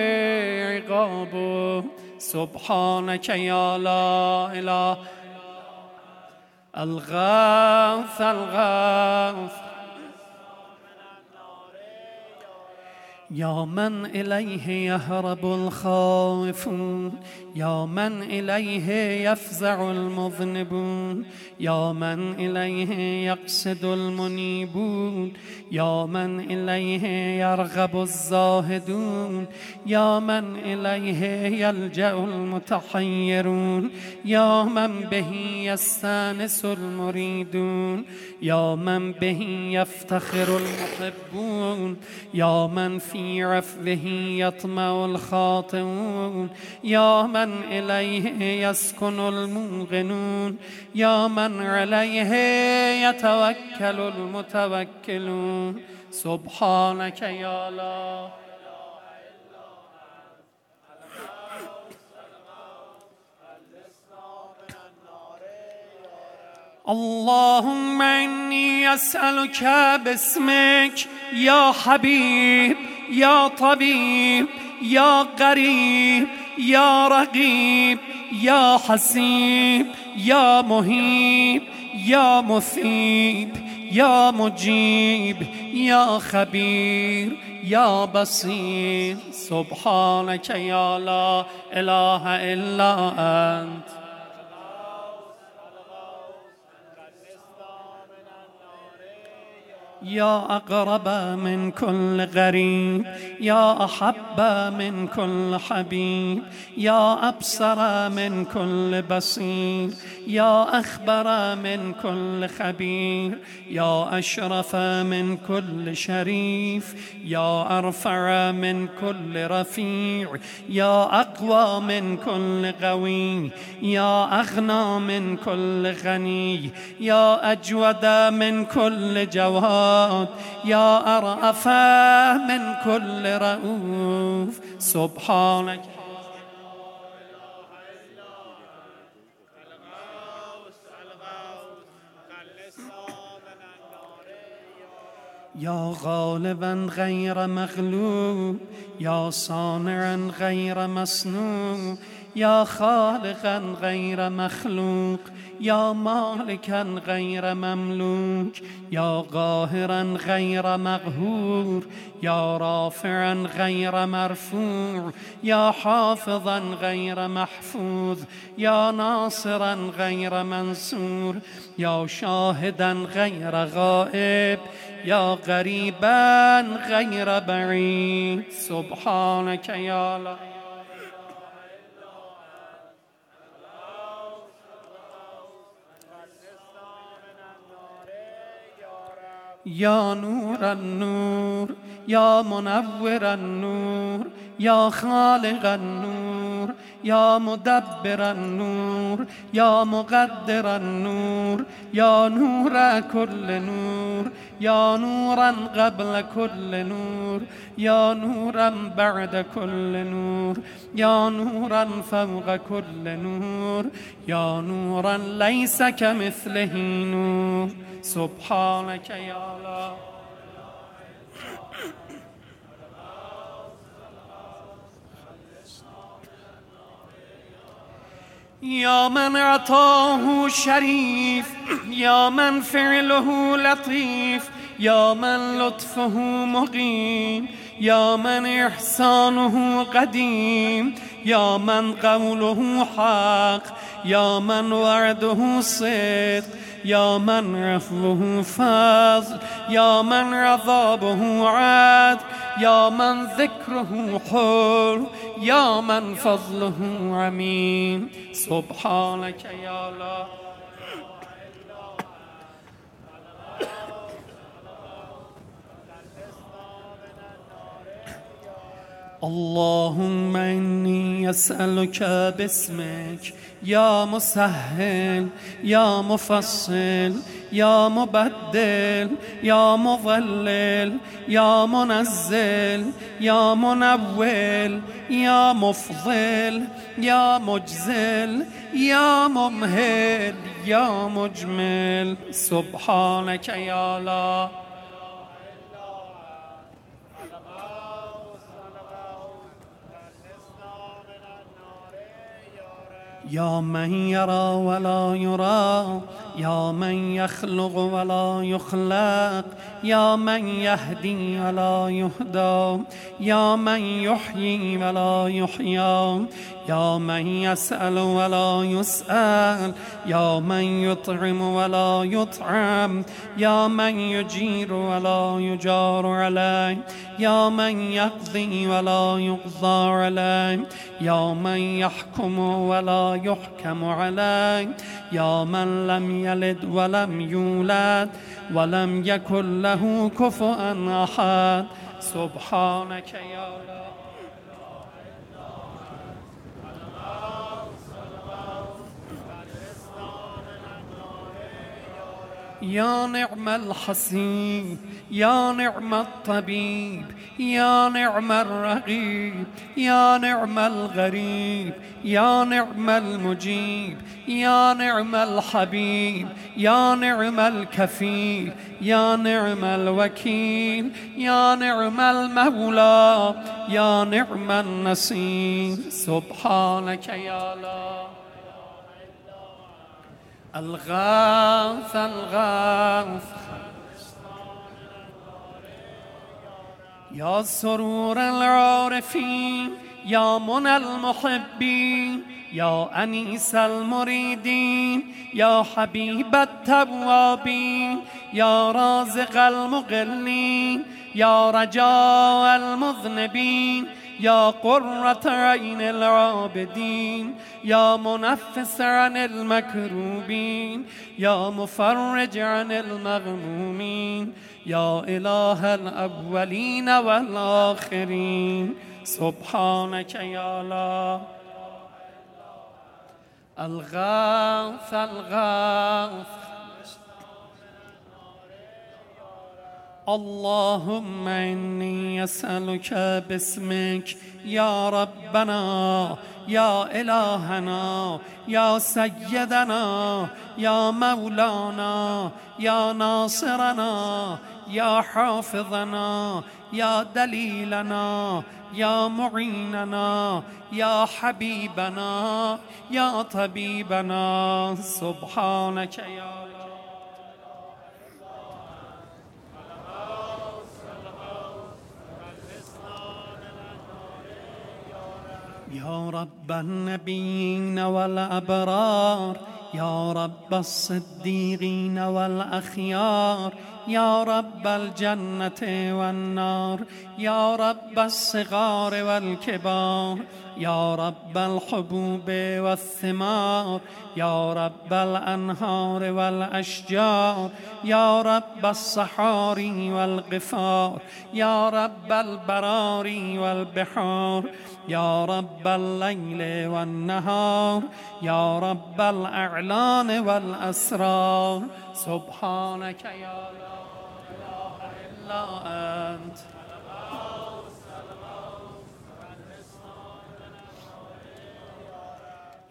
عقاب. سبحانك يا لا إله الغوث الغوث يا من إليه يهرب الخائفون يا من إليه يفزع المذنبون يا من إليه يقصد المنيبون يا من إليه يرغب الزاهدون يا من إليه يلجأ المتحيرون يا من به يستانس المريدون يا من به يفتخر المحبون يا من في في عفوه يطمع الخاطئون. يا من إليه يسكن الموقنون. يا من عليه يتوكل المتوكلون. سبحانك يا الله. اللهم إني أسألك باسمك يا حبيب. يا طبيب يا قريب يا رقيب يا حسيب يا مهيب يا مثيب يا مجيب يا خبير يا بصير سبحانك يا لا إله إلا أنت يا أقرب من كل غريب يا أحب من كل حبيب يا أبصر من كل بصير يا أخبر من كل خبير يا أشرف من كل شريف يا أرفع من كل رفيع يا أقوى من كل قوي يا أغنى من كل غني يا أجود من كل جواد يا أرأف من كل رؤوف. سبحانك. يا غالبا غير مغلوب. يا صانعا غير مصنوع يا خالقا غير مخلوق. يا مالكا غير مملوك يا قاهرا غير مقهور يا رافعا غير مرفوع يا حافظا غير محفوظ يا ناصرا غير منصور يا شاهدا غير غائب يا غريبا غير بعيد سبحانك يا الله يا نور النور يا منور النور يا خالق النور يا مدبر النور يا مقدر النور يا نور كل نور يا نورا قبل كل نور يا نورا بعد كل نور يا نورا فوق كل نور يا نورا ليس كمثله نور. سبحانك يا الله. يا من عطاه شريف يا من فعله لطيف يا من لطفه مقيم يا من إحسانه قديم يا من قوله حق يا من وعده صدق. يا من عفوه فضل يا من عذابه عاد يا من ذكره حر يا من فضله عميم سبحانك يا الله اللهم إني أسألك باسمك يا مسهل يا مفصل يا مبدل يا مضلل يا منزل يا منول يا مفضل يا مجزل يا ممهل يا مجمل. سبحانك يا الله يا من يرى ولا يرى يا من يخلق ولا يخلق يا من يهدي ولا يهدى يا من يحيي ولا يحيى يا من يسأل ولا يسأل يا من يطعم ولا يطعم يا من يجير ولا يجار عليه يا من يقضي ولا يقضى عليه يا من يحكم ولا يحكم عليه يا من لم يلد ولم يولد ولم يكن له كفؤا أحد سبحانك يا الله. يا نعم الحسين يا نعم الطبيب يا نعم الرغيب يا نعم الغريب يا نعم المجيب يا نعم الحبيب يا نعم الكفيل يا نعم الوكيل يا نعم المولى يا نعم النصير سبحانك يا الله الغاث الغاث يا سرور العارفين يا منى المحبين يا أنيس المريدين يا حبيب التوابين يا رازق المغلين يا رجاء المذنبين يا قرة عين العابدين يا منفس عن المكروبين يا مفرج عن المغمومين يا إله الأولين والآخرين سبحانك يا الله الغاث الغاث اللهم إني أسألك باسمك يا ربنا يا إلهنا يا سيدنا يا مولانا يا ناصرنا يا حافظنا يا دليلنا يا معيننا يا حبيبنا يا طبيبنا سبحانك يا يا رب النبيين والأبرار يا رب الصديقين والأخيار يا رب الجنة والنار يا رب الصغار والكبار يا رب الحبوب والثمار يا رب الأنهار والأشجار يا رب الصحاري والغفار يا رب البراري والبحار يا رب الليل والنهار يا رب الأعلان والأسرار. سبحانك يا لا إله إلا أنت.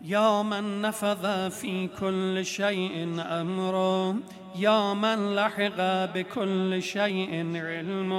يا من نفذ في كل شيء أمره يا من لحق بكل شيء علم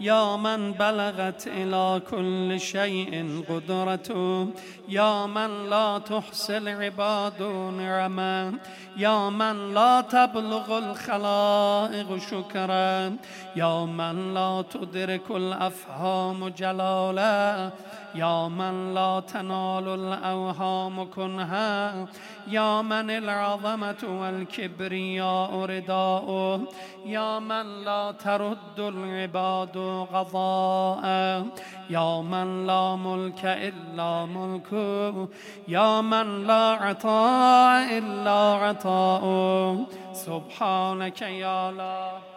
يا من بلغت إلى كل شيء قدرته يا من لا تحصي العباد نعما يا من لا تبلغ الخلائق شكرا يا من لا تدرك الأفهام جلالا يا من لا تنال الأوهام كنها يا من العظمة والكبرياء رداء يا من لا ترد العباد قضاء يا من لا ملك إلا ملكه يا من لا عطاء إلا عطاء سبحانك يا الله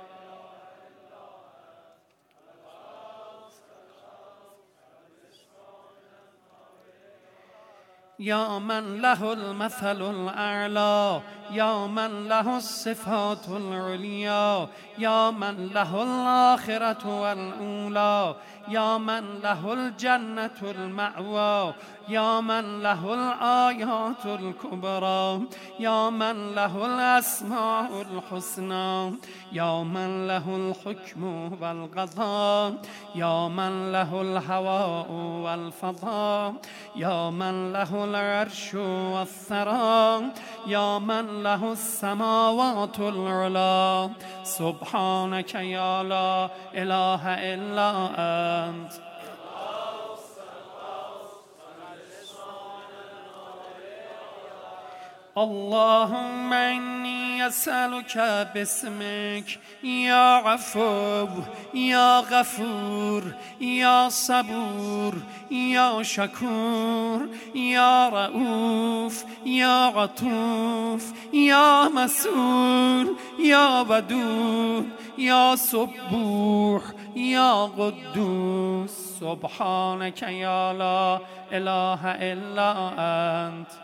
یا من له المثل الأعلى یا من له الصفات العليا یا من له الآخرة والأولى یا من له الجنة المأوى یا من له الآیات الكبرى یا من له الأسماء الحسنى یا من له الحكم والقضاء یا من له الهواء والفضاء یا من له العرش والثرى یا من له السماوات العلا سبحانك یا لا إله إلا أنت. اللهم إني أسألك باسمك يا عفو يا غفور يا صبور يا شكور يا رؤوف يا عطوف يا مسؤول يا ودود يا سبوح يا قدوس سبحانك يا لا إله إلا أنت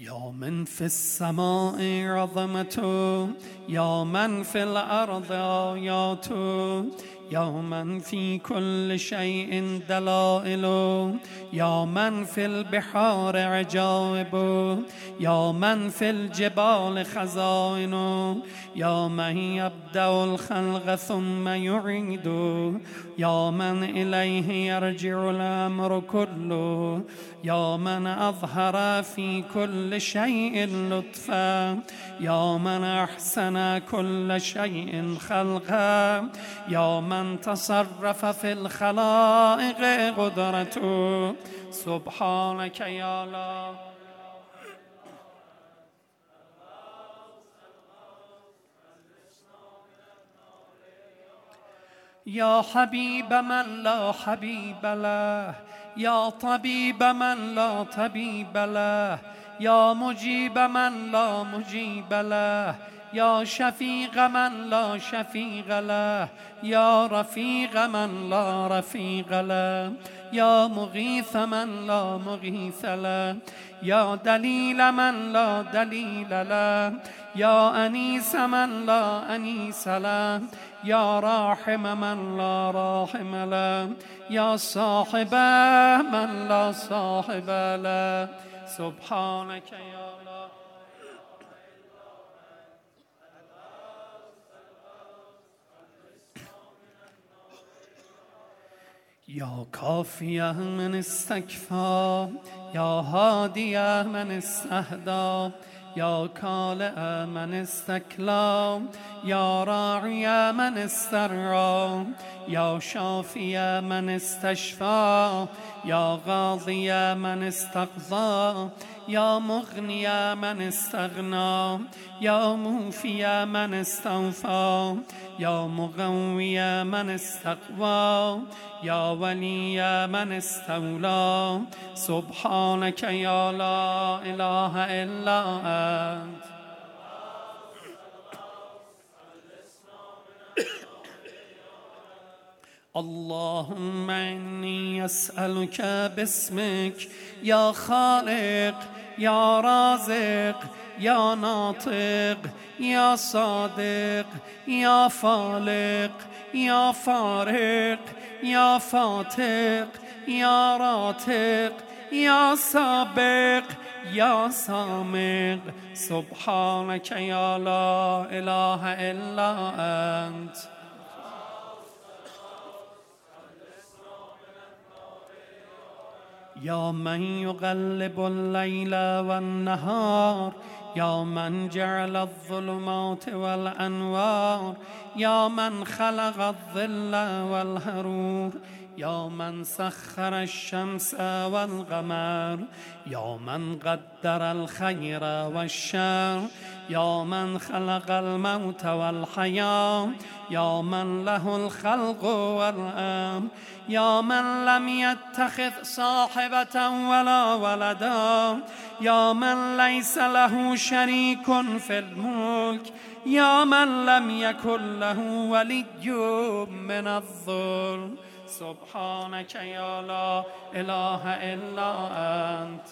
يا من في السماء عظمته يا من في الأرض آياته يا من في كل شيء دلائل. يا من في البحار عجائب. يا من في الجبال خزائن. يا من يبدأ الخلق ثم يعيد. يا من إليه يرجع الأمر كله. يا من أظهر في كل شيء لطفا. يا من أحسن كل شيء خلقا يا من تصرف في الخلائق قدرته. سبحانك يا الله يا حبيب من لا حبيب له يا طبيب من لا طبيب له يا مجيب من لا مجيب له يا شفيق من لا شفيق له يا رفيق من لا رفيق له يا مغيث من لا مغيث له يا دليل من لا دليل له يا أنيس من لا أنيس له يا راحم من لا راحم له يا صاحب من لا صاحب له. سبحانك يا الله. يا كافي من استكفى يا هادي من استهدى يا كالئ من استكلى يا راعي من استرعى يا شافي من استشفى يا غاضي من استقضى يا مغني من استغنى يا موفي من استوفى يا مغوي من استقوى يا ولي من استولى. سبحانك يا لا إله إلا أنت. اللهم إني أسألك باسمك يا خالق يا رازق يا ناطق يا صادق يا فالق يا فارق يا فاتق يا راتق يا سابق يا سامق. سبحانك يا لا إله إلا أنت يا من يقلب الليل والنهار يا من جعل الظلمات والأنوار يا من خلق الظل والهرور يا من سخر الشمس والقمر يا من قدر الخير والشر يا من خلق الموت والحياة يا من له الخلق والأمر يا من لم يتخذ صاحبة ولا ولدا يا من ليس له شريك في الملك يا من لم يكن له ولي من الظلم. سبحانك يا لا إله إلا أنت.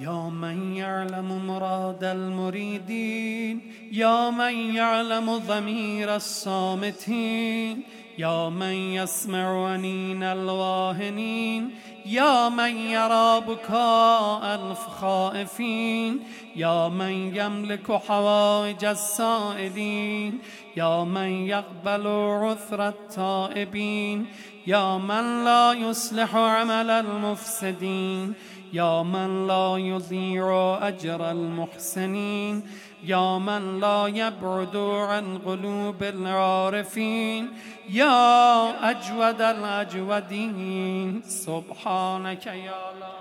يا من يعلم مراد المريدين يا من يعلم ضمير الصامتين يا من يسمع ونين الواهنين يا من يرى بكاء الخائفين يا من يملك حوائج السائلين يا من يقبل عثر التائبين يا من لا يصلح عمل المفسدين يا من لا يضيع أجر المحسنين يا من لا يبعد عن قلوب العارفين يا أجود الأجودين سبحانك يا الله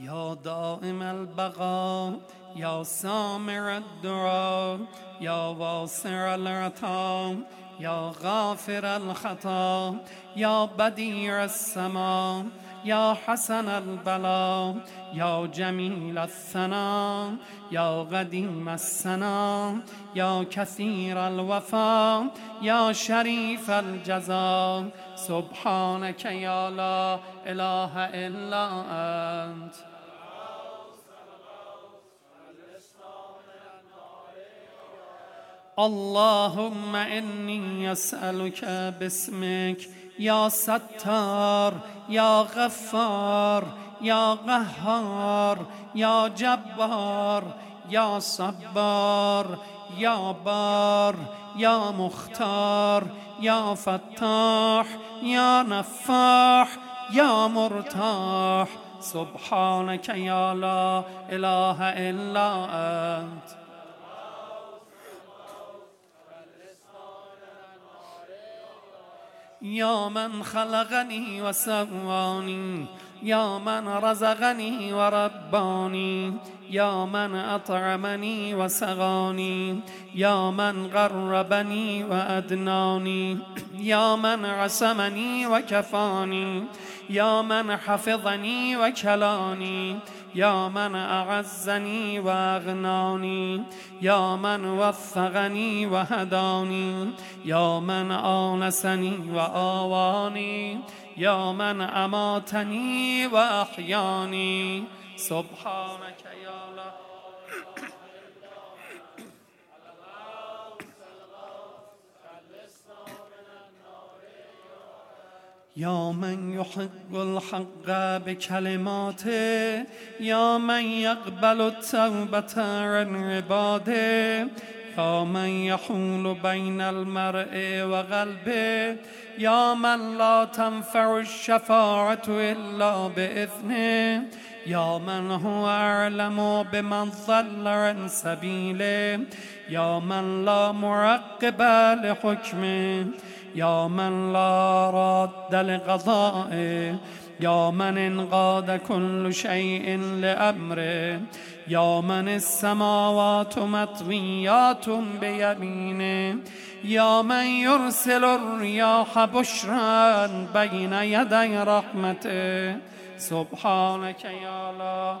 يا دائم البقاء يا سامع الدعاء يا واسع العطاء يا غافر الخطا يا بديع السماء يا حسن البلاء يا جميل الثناء يا قديم السنا يا كثير الوفاء يا شريف الجزاء سبحانك يا لا إله إلا أنت اللهم إني أسألك باسمك يا ستار يا غفار يا قهار يا جبار يا صبار يا بار يا مختار يا فتاح يا نفاح يا مرتاح. سبحانك يا لا إله إلا أنت. يا من خلقني وسواني يا من رزقني ورباني يا من أطعمني وسغاني يا من غربني وأدناني يا من عصمني وكفاني يا من حفظني وكلاني يا من أعزني وأغناني يا من وفقني وهداني يا من آنسني وآواني يا من أماتني وأحياني سبحانك يا الله. يا من يحق الحق بكلماته يا من يقبل التوبة عن عباده يا من يحول بين المرء وقلبه يا من لا تنفع الشفاعة إلا بإذنه يا من هو أعلم بمن ضل عن سبيله يا من لا معقب لحكمه. يا من لا راد لقضائه يا من انقاد كل شيء لأمره يا من السماوات مطويات بيمينه يا من يرسل الرياح بشرا بين يدي رحمته. سبحانك يا الله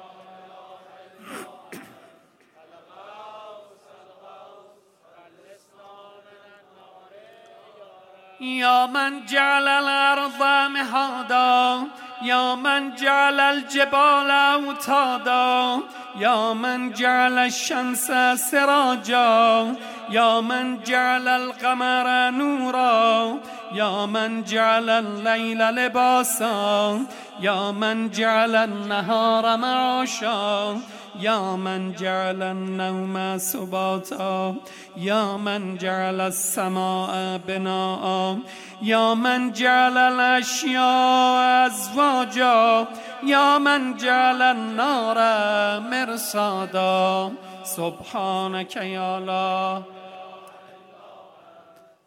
يا من جعل الأرض مهادا يا من جعل الجبال أوتادا يا من جعل الشمس سراجا يا من جعل القمر نورا یا من جعل اللیل لباسا یا من جعل النهار معاشا. یا من جعل النوم سباتا یا من جعل السماء بناء یا من جعل الاشیاء ازواجا یا من جعل النار مرصادا. سبحانك یا الله.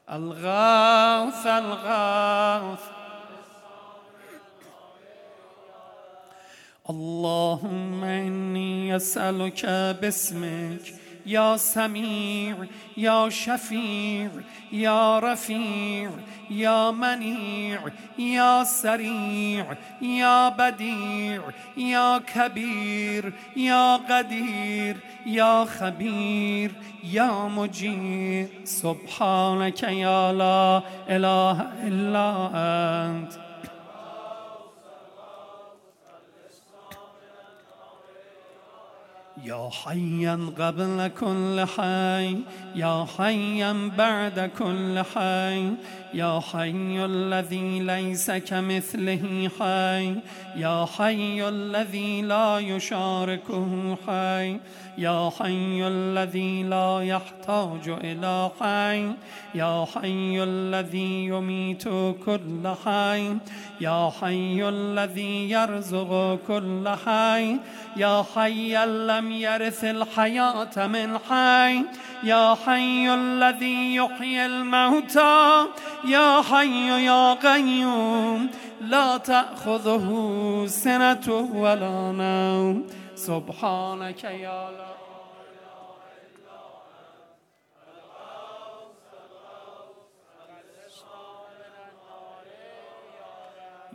الغوث الغوث. اللهم إني أسألك باسمك يا سميع يا شفيع يا رفيع يا منيع يا سريع يا بديع يا كبير يا قدير يا خبير يا مجير سبحانك يا لا إله إلا أنت يا حيا قبل كل حي يا حيا بعد كل حي يا حي الذي ليس كمثله حي يا حي الذي لا يشاركه حي يا حي الذي لا يحتاج إلى حي يا حي الذي يميت كل حي يا حي الذي يرزق كل حي يا حي لم يرث الحياة من حي يا حي الذي يحيي الموتى يا حي يا قيوم لا تأخذه سنة ولا نوم. سبحانك يا الله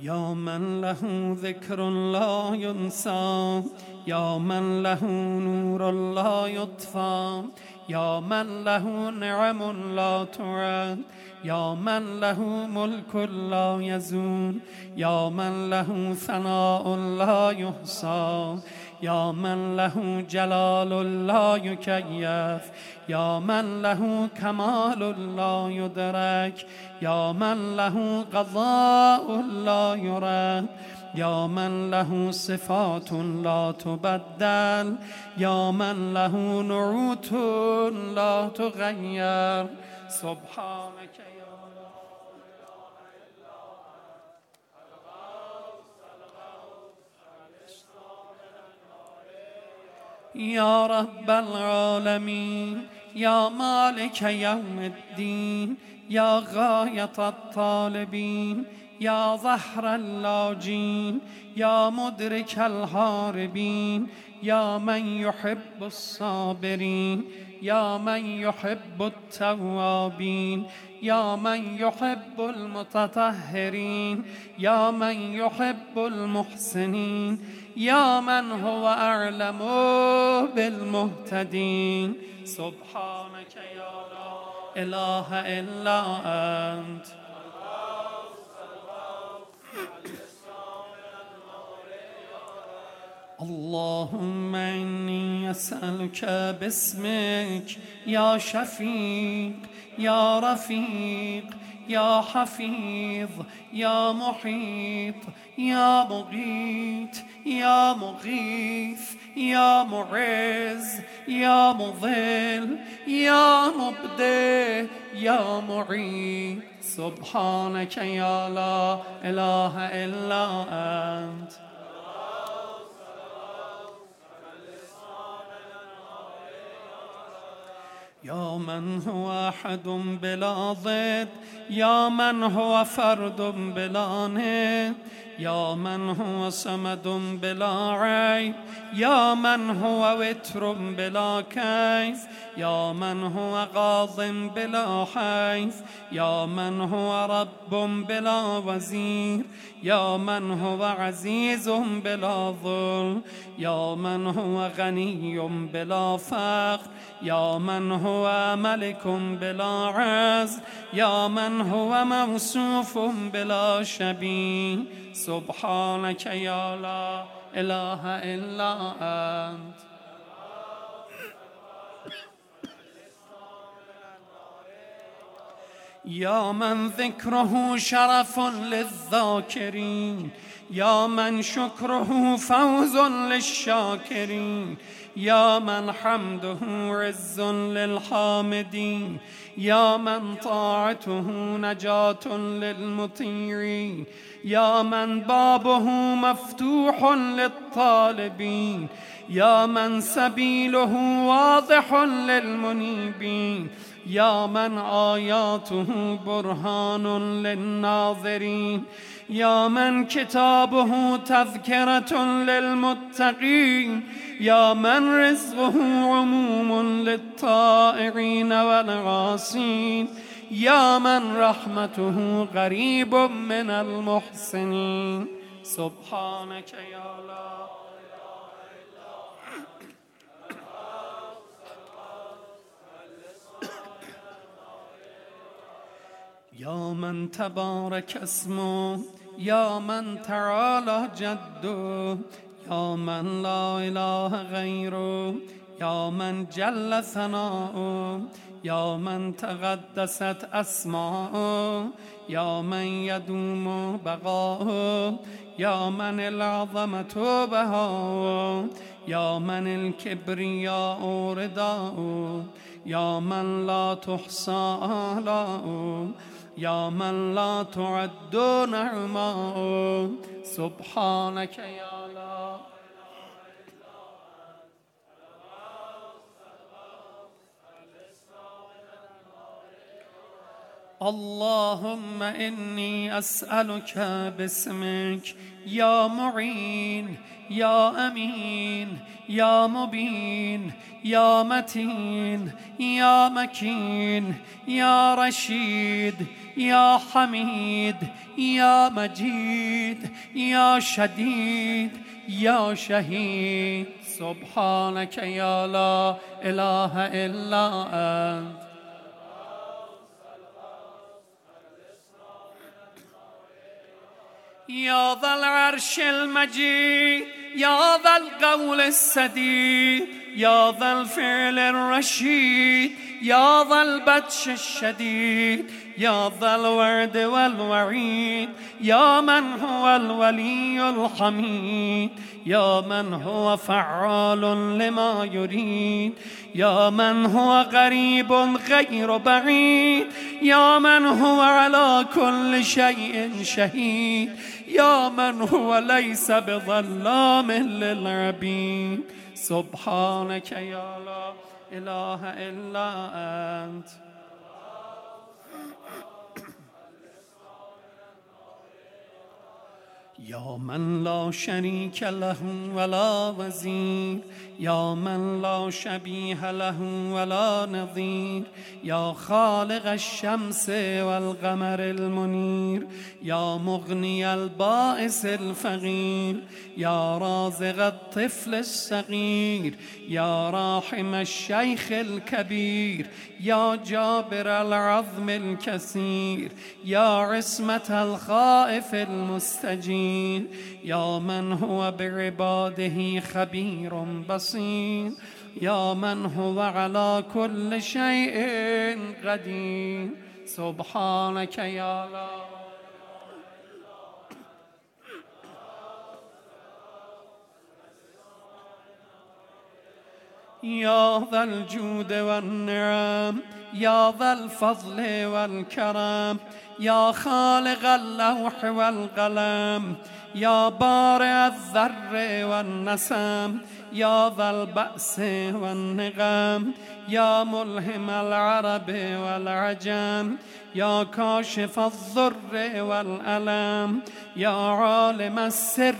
يا من له ذكر لا ينسى يا من له نور لا يطفى يا من له نعم لا تعد يا من له ملك لا يزول يا من له ثناء لا يحصى يا من له جلال لا يكيف يا من له كمال لا يدرك يا من له قضاء لا يرد. يا من له صفات لا تبدل يا من له نعوت لا تغير سبحانك يا رب العالمين يا مالك يوم الدين يا غاية الطالبين يا ظهر اللاجين يا مدرك الهاربين يا من يحب الصابرين يا من يحب التوابين يا من يحب المتطهرين يا من يحب المحسنين يا من هو أعلم بالمهتدين سبحانك يا لا إله إلا أنت اللهم إني أسألك باسمك يا شفيق يا رفيق يا حفيظ يا محيط يا مغيث يا مغيث يا معز يا مضل يا مبدع يا معيد. سبحانك يا لا إله إلا أنت. يا من هو أحد بلا ضد يا من هو فرد بلا ند يا من هو صمد بلا عيب يا من هو وتر بلا كيف يا من هو غاض بلا حيف يا من هو رب بلا وزير يا من هو عزيز بلا ظلم يا من هو غني بلا فقر يا من هو ملك بلا عز يا من هو موصوف بلا شبيه. سبحانك يا لا إله إلا أنت يا من ذكره شرف للذاكرين يا من شكره فوز للشاكرين يا من حمده عز للحامدين يا من طاعته نجاة للمطيعين يا من بابه مفتوح للطالبين يا من سبيله واضح للمنيبين يا من آياته برهان للناظرين يا من كتابه تذكرة للمتقين يا من رزقه عموم للطائعين والعاصين يا من رحمته غريب من المحسنين سبحانك يا الله. يا من تبارك اسمه يا من تعالى جده يا من لا إله غيره يا من جل ثناؤه يا من تقدست أسماؤه يا من يدوم بقاؤه يا من العظمة بهاؤه يا من الكبرياء رداؤه يا من لا تحصى آلاؤه يا من لا تعد نعماؤه سبحانك يا الله اللهم إني أسألك باسمك يا معين يا أمين يا مبين يا متين يا مكين يا رشيد يا حميد يا مجيد يا شديد يا شهيد سبحانك يا لا إله إلا أنت يا ذا العرش المجيد يا ذا القول السديد يا ذا الفعل الرشيد يا ذا البطش الشديد يا ذا الورد والوعيد يا من هو الولي الحميد يا من هو فعال لما يريد يا من هو غريب غير بعيد يا من هو على كل شيء شهيد. يا من هو ليس بظلام للعبيد. سبحانك يا لا إله إلا أنت. يا من لا شريك له ولا وزير يا من لا شبيه له ولا نظير يا خالق الشمس والقمر المنير يا مغني البائس الفقير يا رازق الطفل الصغير يا راحم الشيخ الكبير يا جابر العظم الكثير يا عصمة الخائف المستجير يا من هو بعباده خبير بصير يا من هو على كل شيء قدير سبحانك يا الله يا ذا الجود والنعم يا ذا الفضل والكرم يا خالق اللوح والقلم يا بارع الذر والنسم يا ذا البأس والنغم يا ملهم العرب والعجم يا كاشف الضر والألم يا عالم السر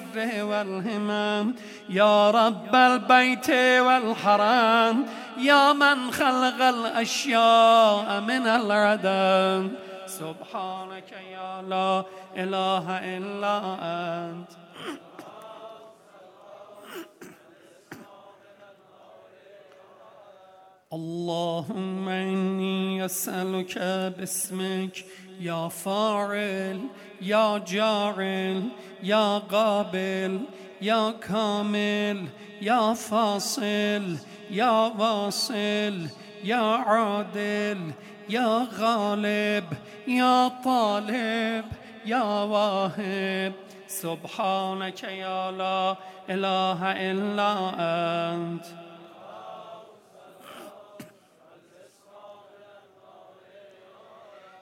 والهمم يا رب البيت والحرام يا من خلق الأشياء من العدم. سبحانك يا لا إله إلا أنت. اللهم إني أسألك باسمك يا فاعل يا جاعل يا قابل يا كامل يا فاصل يا واصل يا عادل یا غالب یا طالب یا واهب سبحانك یا لا اله الا انت.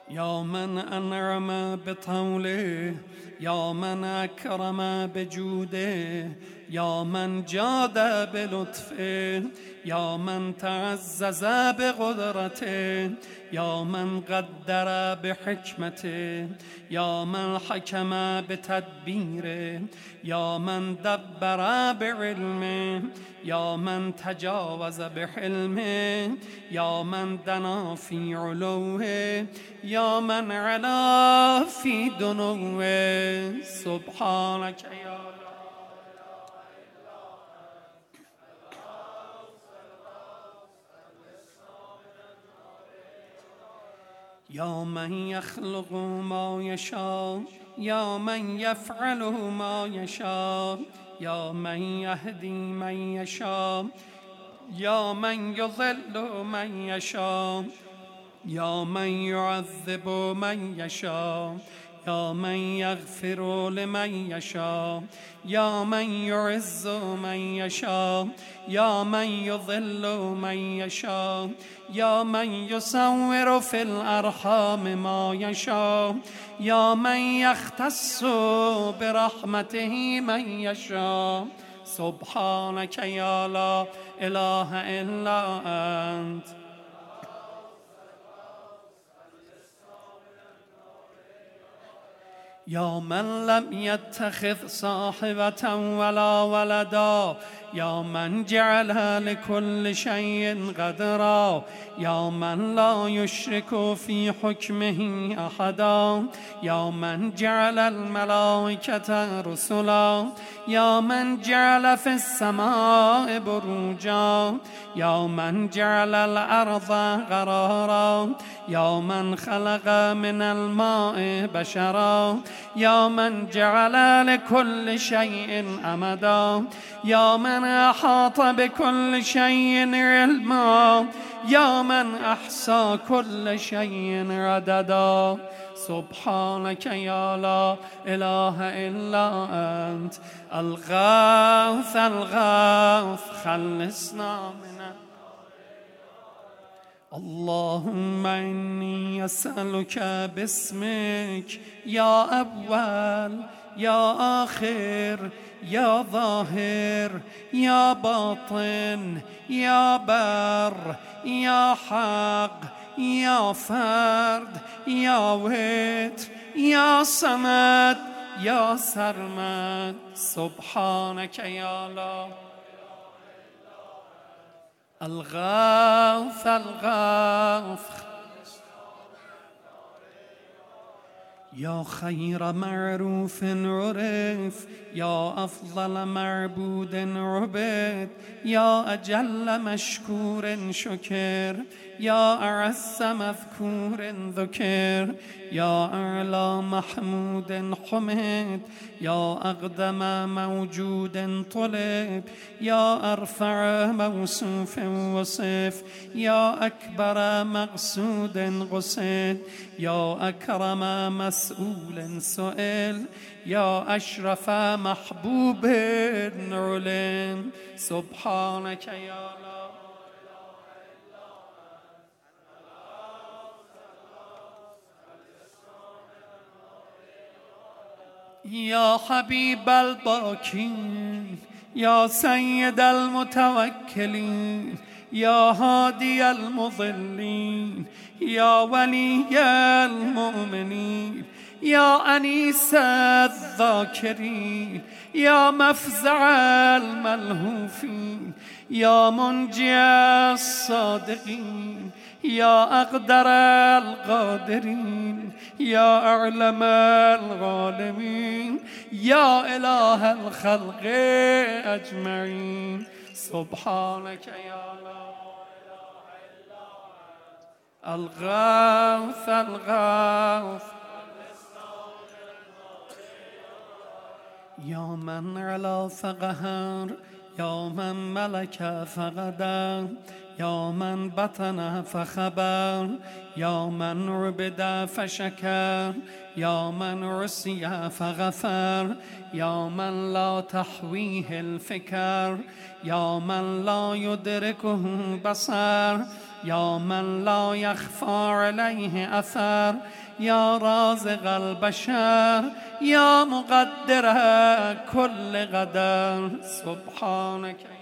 یا من انعم بطوله یا من اکرم بجوده یا من جاد بلطفه یا من تعزز بقدرته یا من قدر بحکمته یا من حکم بتدبیره یا من دبر بعلمه یا من تجاوز بحلمه یا من دنا فی علوه یا من علا فی دنوه. سبحانك یا يا من يخلق ما يشاء يا من يفعل ما يشاء يا من يهدي من يشاء يا من يضل من يشاء يا من يعذب من يشاء. يا من يغفر لمن يشاء يا من يعز من يشاء يا من يضل من يشاء يا من يصور في الأرحام ما يشاء يا من يختص برحمته من يشاء. سبحانك يا لا إله إلا أنت. یا من لم يتخذ صاحبة ولا ولدا یا من جعل لكل شيء قدرا یا من لا يشرك في حكمه احدا یا من جعل الملائكة رسلا یا من جعل في السماء بروجا یا من جعل الارض قرارا يوما خلق من الماء بشرا. يوما جعل لكل شيء أمدا. يوما أحاط بكل شيء علما. يوما أحصى كل شيء عددا. سبحانك يا لا إله إلا أنت. الغاث الغاث خلصنا من اللهم إني أسألك باسمك يا أول يا آخر يا ظاهر يا باطن يا بر يا حق يا فرد يا ويت يا صمد يا سرمد. سبحانك يا الله. الغوث الغوث يا خير معروف عرف يا أفضل معبود عبد يا أجل مشكور شكر. يا أعز مذكور ذكر يا أعلى محمود حمد يا أقدم موجود طلب يا أرفع موصوف وصف يا أكبر مقصود قصد يا أكرم مسؤول سئل يا أشرف محبوب علم. سبحانك يا الله يا حبيب الباكين يا سيد المتوكلين يا هادي المضلين يا ولي المؤمنين يا أنيس الذاكرين يا مفزع الملهوفين يا منجي الصادقين يا أقدر القادرين يا أعلم الغالمين يا إله الخلق أجمعين. سبحانك يا الله الغوث الغوث. يا من علا فقهر يا من ملك فقدر یا من بطن فخبر یا من عبد فشکر یا من رسی فغفر یا من لا تحویه الفکر یا من لا یدرکه بصر یا من لا یخفى علیه اثر یا رازق البشر یا مقدر کل قدر. سبحانك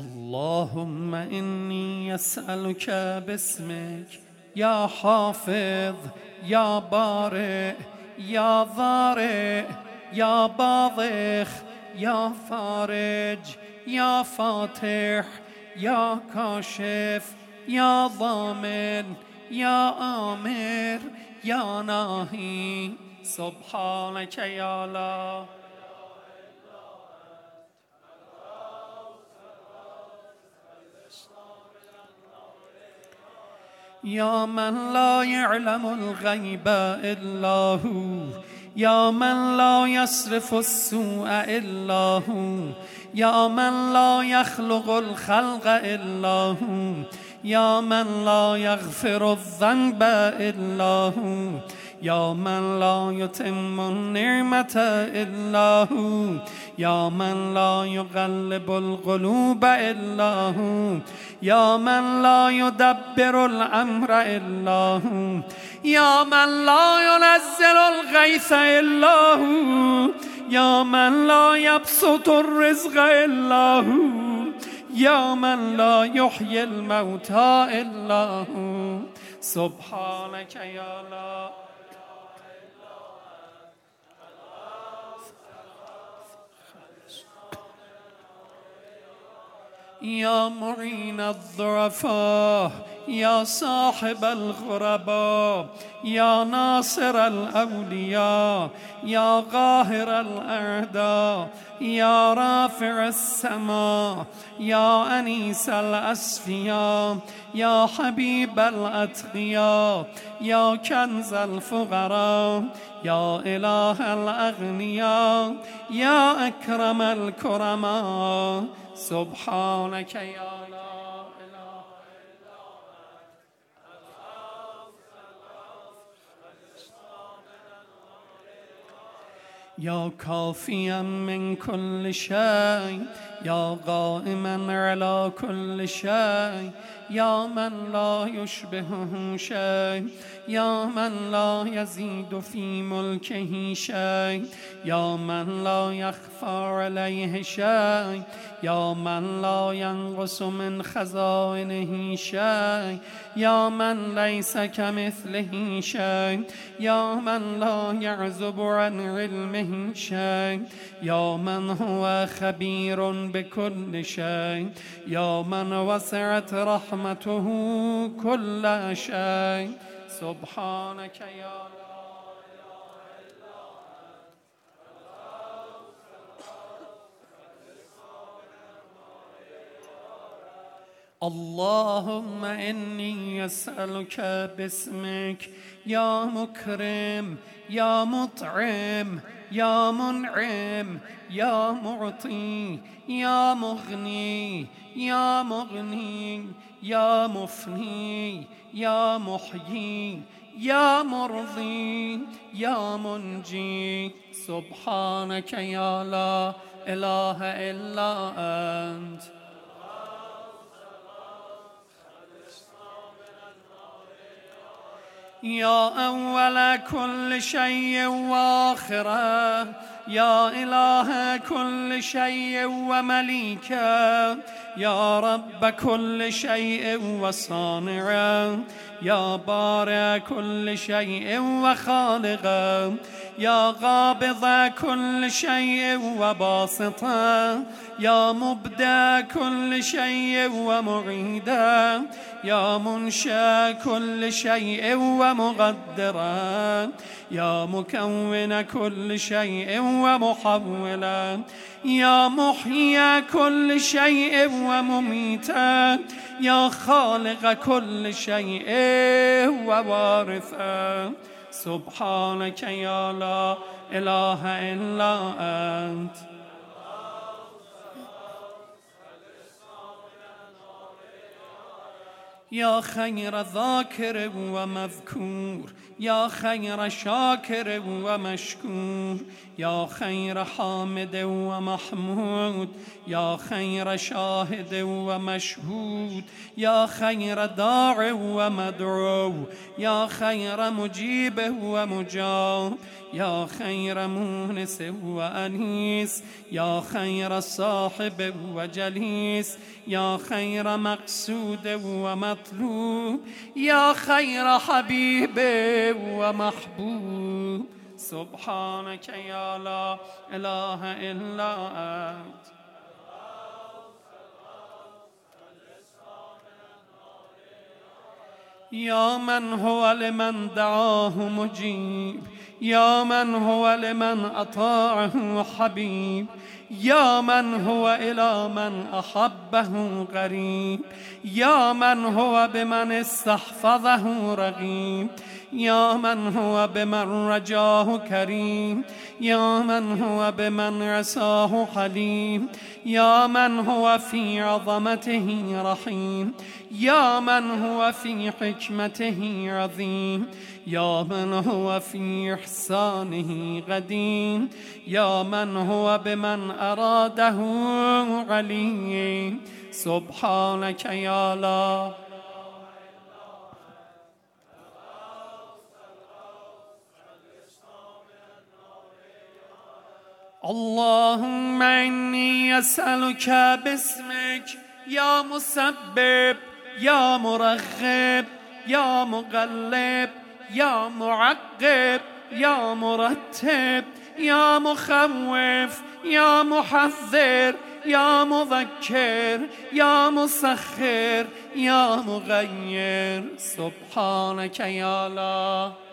اللهم إني أسألك باسمك يا حافظ يا بارئ يا ضارئ يا باضخ يا فارج يا فاتح يا كاشف يا ضامن يا آمر يا ناهي سبحانك يا الله يا من لا يعلم الغيب إلا هو. يا من لا يصرف السوء إلا هو. يا من لا يخلق الخلق إلا هو. يا من لا يغفر الذنب إلا هو. يا من لا يتم النعمة إلا هو يا من لا يغلب القلوب إلا هو يا من لا يدبر الأمر إلا هو يا من لا ينزل الغيث إلا هو يا من لا يبسط الرزق إلا هو يا من لا يحيي الموتى إلا هو سبحانك يا الله يا معين الضعفاء يا صاحب الغرباء يا ناصر الأولياء يا قاهر الأعداء يا رافع السماء يا أنيس الأسفياء يا حبيب الأتقياء يا كنز الفقراء يا إله الأغنياء يا أكرم الكرماء. سبحانك يا لا إله يا كافيا من كل شيء يا قائما على كل شيء يا من لا يشبهه شيء يا من لا يزيد في ملكه شيء يا من لا يخفى عليه شيء يا من لا ينقص من خزائنه شيء يا من ليس كمثله شيء يا من لا يعزب عن علمه شيء يا من هو خبير بكل شيء يا من وسعت رحمته كل شيء سبحانك يا اللهم إني أسألك باسمك يا مكرم يا مطعم يا منعم يا معطي يا مغني يا مغني. يا مفني يا محيي يا مرضي يا منجي. سبحانك يا لا إله إلا أنت. يا أول كل شيء وآخره يا إله كل شيء ومليكه يا رب كل شيء وصانعه يا بارع كل شيء وخالقه يا قابض كل شيء وباسطه يا مبدع كل شيء ومعيده يا منشأ كل شيء ومقدرا يا مكون كل شيء ومحولا يا محيي كل شيء ومميتا يا خالق كل شيء ووارثا سبحانك يا لا إله إلا أنت. يا خير ذاكر ومذكور. يا خير شاكر ومشكور. يا خير حامد ومحمود يا خير شاهد ومشهود يا خير داع ومدعو يا خير مجيب ومجاب يا خير مونس وأنيس يا خير صاحب وجليس يا خير مقصود ومطلوب يا خير حبيب ومحبوب سبحانك يا لا إله إلا أنت. يا من هو لمن دعاه مجيب يا من هو لمن أطاعه حبيب يا من هو إلى من أحبه غريب يا من هو بمن استحفظه رغيب يا من هو بمن رجاه كريم يا من هو بمن رساه حليم يا من هو في عظمته رحيم يا من هو في حكمته عظيم يا من هو في إحسانه قديم يا من هو بمن أراده عليم. سبحانك يا الله اللهم إني أسألك باسمك يا مسبب يا مرغب يا مقلب يا معقب يا مرتب يا مخوف يا محذر يا مذكر يا مسخر يا مغير. سبحانك يا الله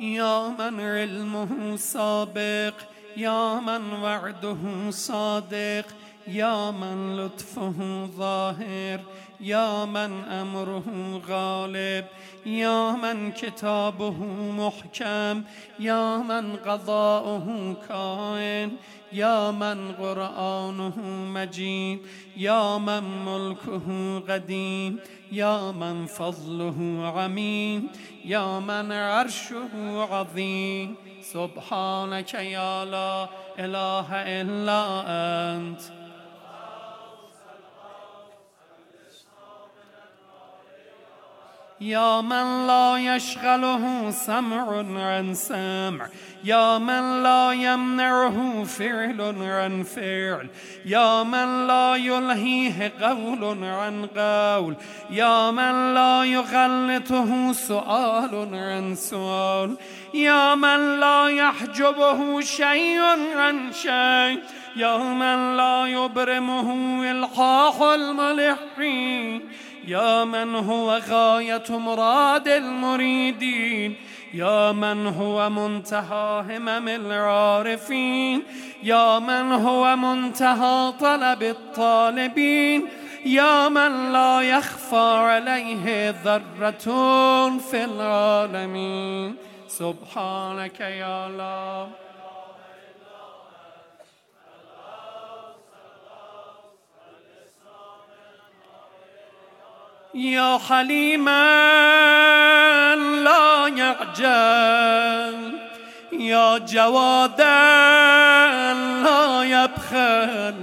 يا من علمه سابق يا من وعده صادق يا من لطفه ظاهر يا من امره غالب يا من كتابه محكم يا من قضاؤه كائن يا من قرآنه مجيد يا من ملكه قديم يا من فضله عميم يا من عرشه عظيم سبحانك يا لا إله إلا أنت يا من لا يشغله سمع عن سمع. يا من لا يمنعه فعل عن فعل. يا من لا يلهيه قول عن قول. يا من لا يغلطه سؤال عن سؤال. يا من لا يحجبه شيء عن شيء. يا من لا يبرمه إلحاح الملحين. يا من هو غاية مراد المريدين؟ يا من هو منتهى همم العارفين؟ يا من هو منتهى طلب الطالبين؟ يا من لا يخفى عليه ذرة في العالمين؟ سبحانك يا الله يا حليما لا يعجل. يا جوادا لا يبخل.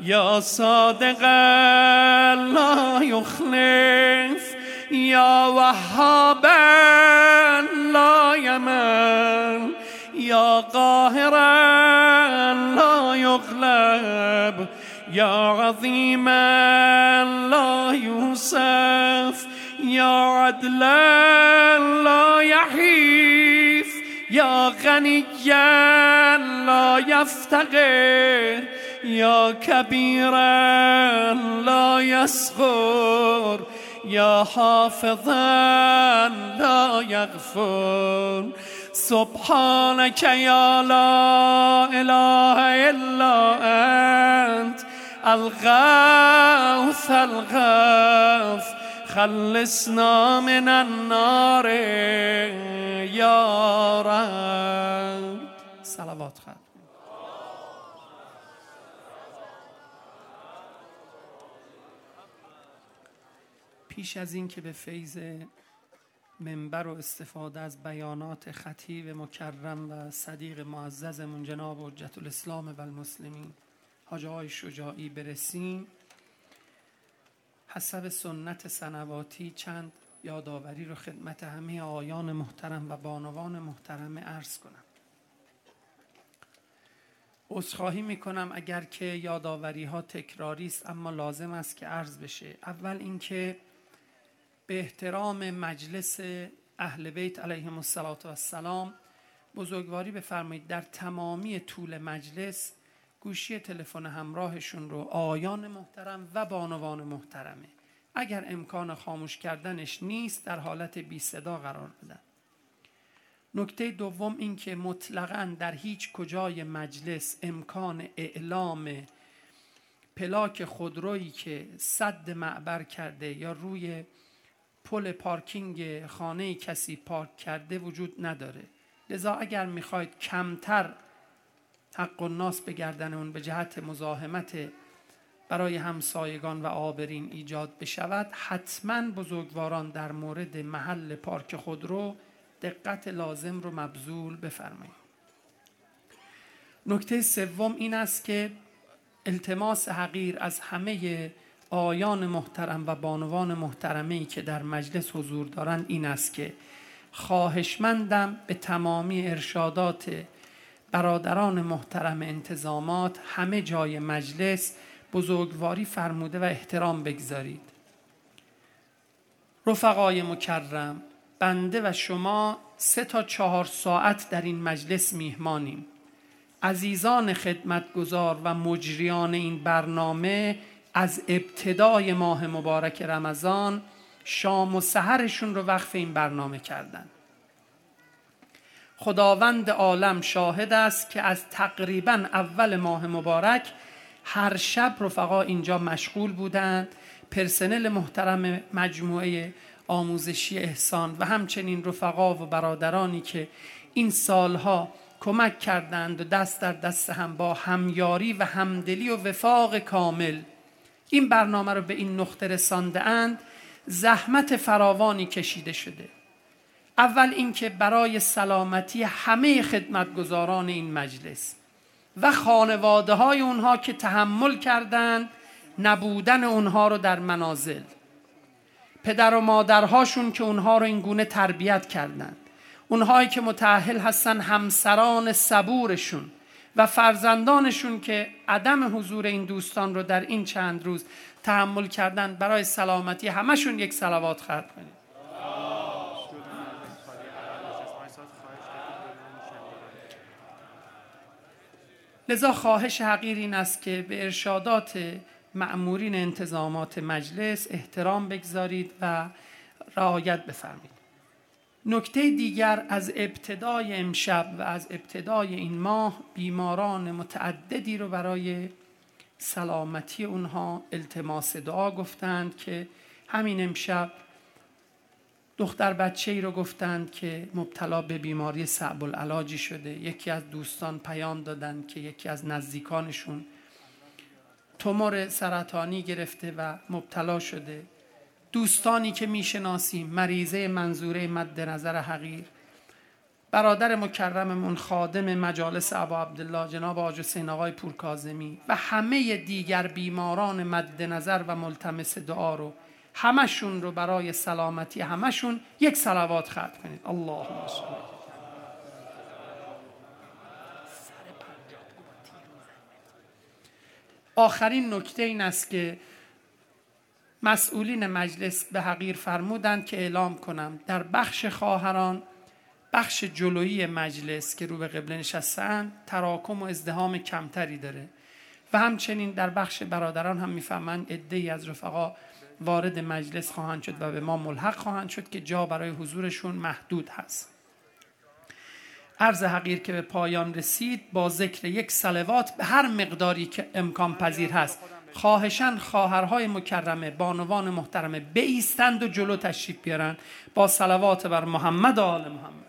يا صادقا لا يخلف يا وهابا لا يمل. يا قاهرا لا يغلب. يا عظيما لا يوصف يا عدلا لا يحيف يا غنيا لا يفتقر يا كبيرا لا يصغر يا حافظا لا يغفر. سبحانك يا لا إله إلا أنت الغوث الغوث. خلصنا من النار یا رب. صلوات خواهد پیش از این که به فیض منبر و استفاده از بیانات خطیب مکرم و صدیق معززمون جناب حجت الاسلام و المسلمین حاج شجاعی برسیم. حسب سنت سنواتی چند یادآوری رو خدمت همه آیان محترم و بانوان محترم عرض کنم. عذرخواهی می‌کنم اگر که یادآوری ها تکراری است اما لازم است که عرض بشه. اول اینکه به احترام مجلس اهل بیت علیهم السلام بزرگواری بفرمایید در تمامی طول مجلس گوشی تلفن همراهشون رو آیان محترم و بانوان محترمه. اگر امکان خاموش کردنش نیست در حالت بی صدا قرار بدن. نکته دوم این که مطلقا در هیچ کجای مجلس امکان اعلام پلاک خودرویی که صد معبر کرده یا روی پل پارکینگ خانه کسی پارک کرده وجود نداره. لذا اگر می‌خواید کمتر حق و ناس به گردن اون به جهت مزاحمت برای همسایگان و آبرین ایجاد بشود حتما بزرگواران در مورد محل پارک خودرو دقت لازم رو مبذول بفرمایید. نکته سوم این است که التماس حقیر از همه آیان محترم و بانوان محترمه که در مجلس حضور دارند این است که خواهشمندم به تمامی ارشادات برادران محترم انتظامات همه جای مجلس بزرگواری فرموده و احترام بگذارید. رفقای مکرم بنده و شما سه تا چهار ساعت در این مجلس میهمانیم. عزیزان خدمتگزار و مجریان این برنامه از ابتدای ماه مبارک رمضان شام و سحرشون رو وقف این برنامه کردن. خداوند عالم شاهد است که از تقریبا اول ماه مبارک هر شب رفقا اینجا مشغول بودند. پرسنل محترم مجموعه آموزشی احسان و همچنین رفقا و برادرانی که این سالها کمک کردند و دست در دست هم با همیاری و همدلی و وفاق کامل این برنامه رو به این نقطه رسانده اند. زحمت فراوانی کشیده شده. اول اینکه برای سلامتی همه خدمتگزاران این مجلس و خانواده های اونها که تحمل کردند نبودن اونها رو در منازل پدر و مادرهاشون که اونها رو این گونه تربیت کردند اونهایی که متعهل هستن همسران صبورشون و فرزندانشون که عدم حضور این دوستان رو در این چند روز تحمل کردن برای سلامتی همشون یک سلوات خرد کنید. لذا خواهش حقیر این است که به ارشادات معمورین انتظامات مجلس احترام بگذارید و رعایت بفرمید نکته دیگر از ابتدای امشب و از ابتدای این ماه بیماران متعددی رو برای سلامتی اونها التماس دعا گفتند که همین امشب دختر بچه ای رو گفتند که مبتلا به بیماری صعب العلاجی شده. یکی از دوستان پیام دادن که یکی از نزدیکانشون تومور سرطانی گرفته و مبتلا شده. دوستانی که می‌شناسیم مریضه منظوره مد نظر حقیر. برادر مکرممون خادم مجالس ابا عبدالله جناب آج حسین آقای پورکازمی و همه دیگر بیماران مد نظر و ملتمس دعا رو همشون رو برای سلامتی همشون یک صلوات خط کنید. اللهم صل آخرین نکته این است که مسئولین مجلس به حقیر فرمودند که اعلام کنم در بخش خواهران بخش جلویی مجلس که رو به قبله نشستن تراکم و ازدهام کمتری داره. و همچنین در بخش برادران هم می‌فهمند عده از رفقا وارد مجلس خواهند شد و به ما ملحق خواهند شد که جا برای حضورشون محدود هست. عرض حقیر که به پایان رسید با ذکر یک سلوات به هر مقداری که امکان پذیر هست خواهشن خواهرهای مکرمه بانوان محترمه بیستند و جلو تشریف بیارن با صلوات بر محمد و آل محمد.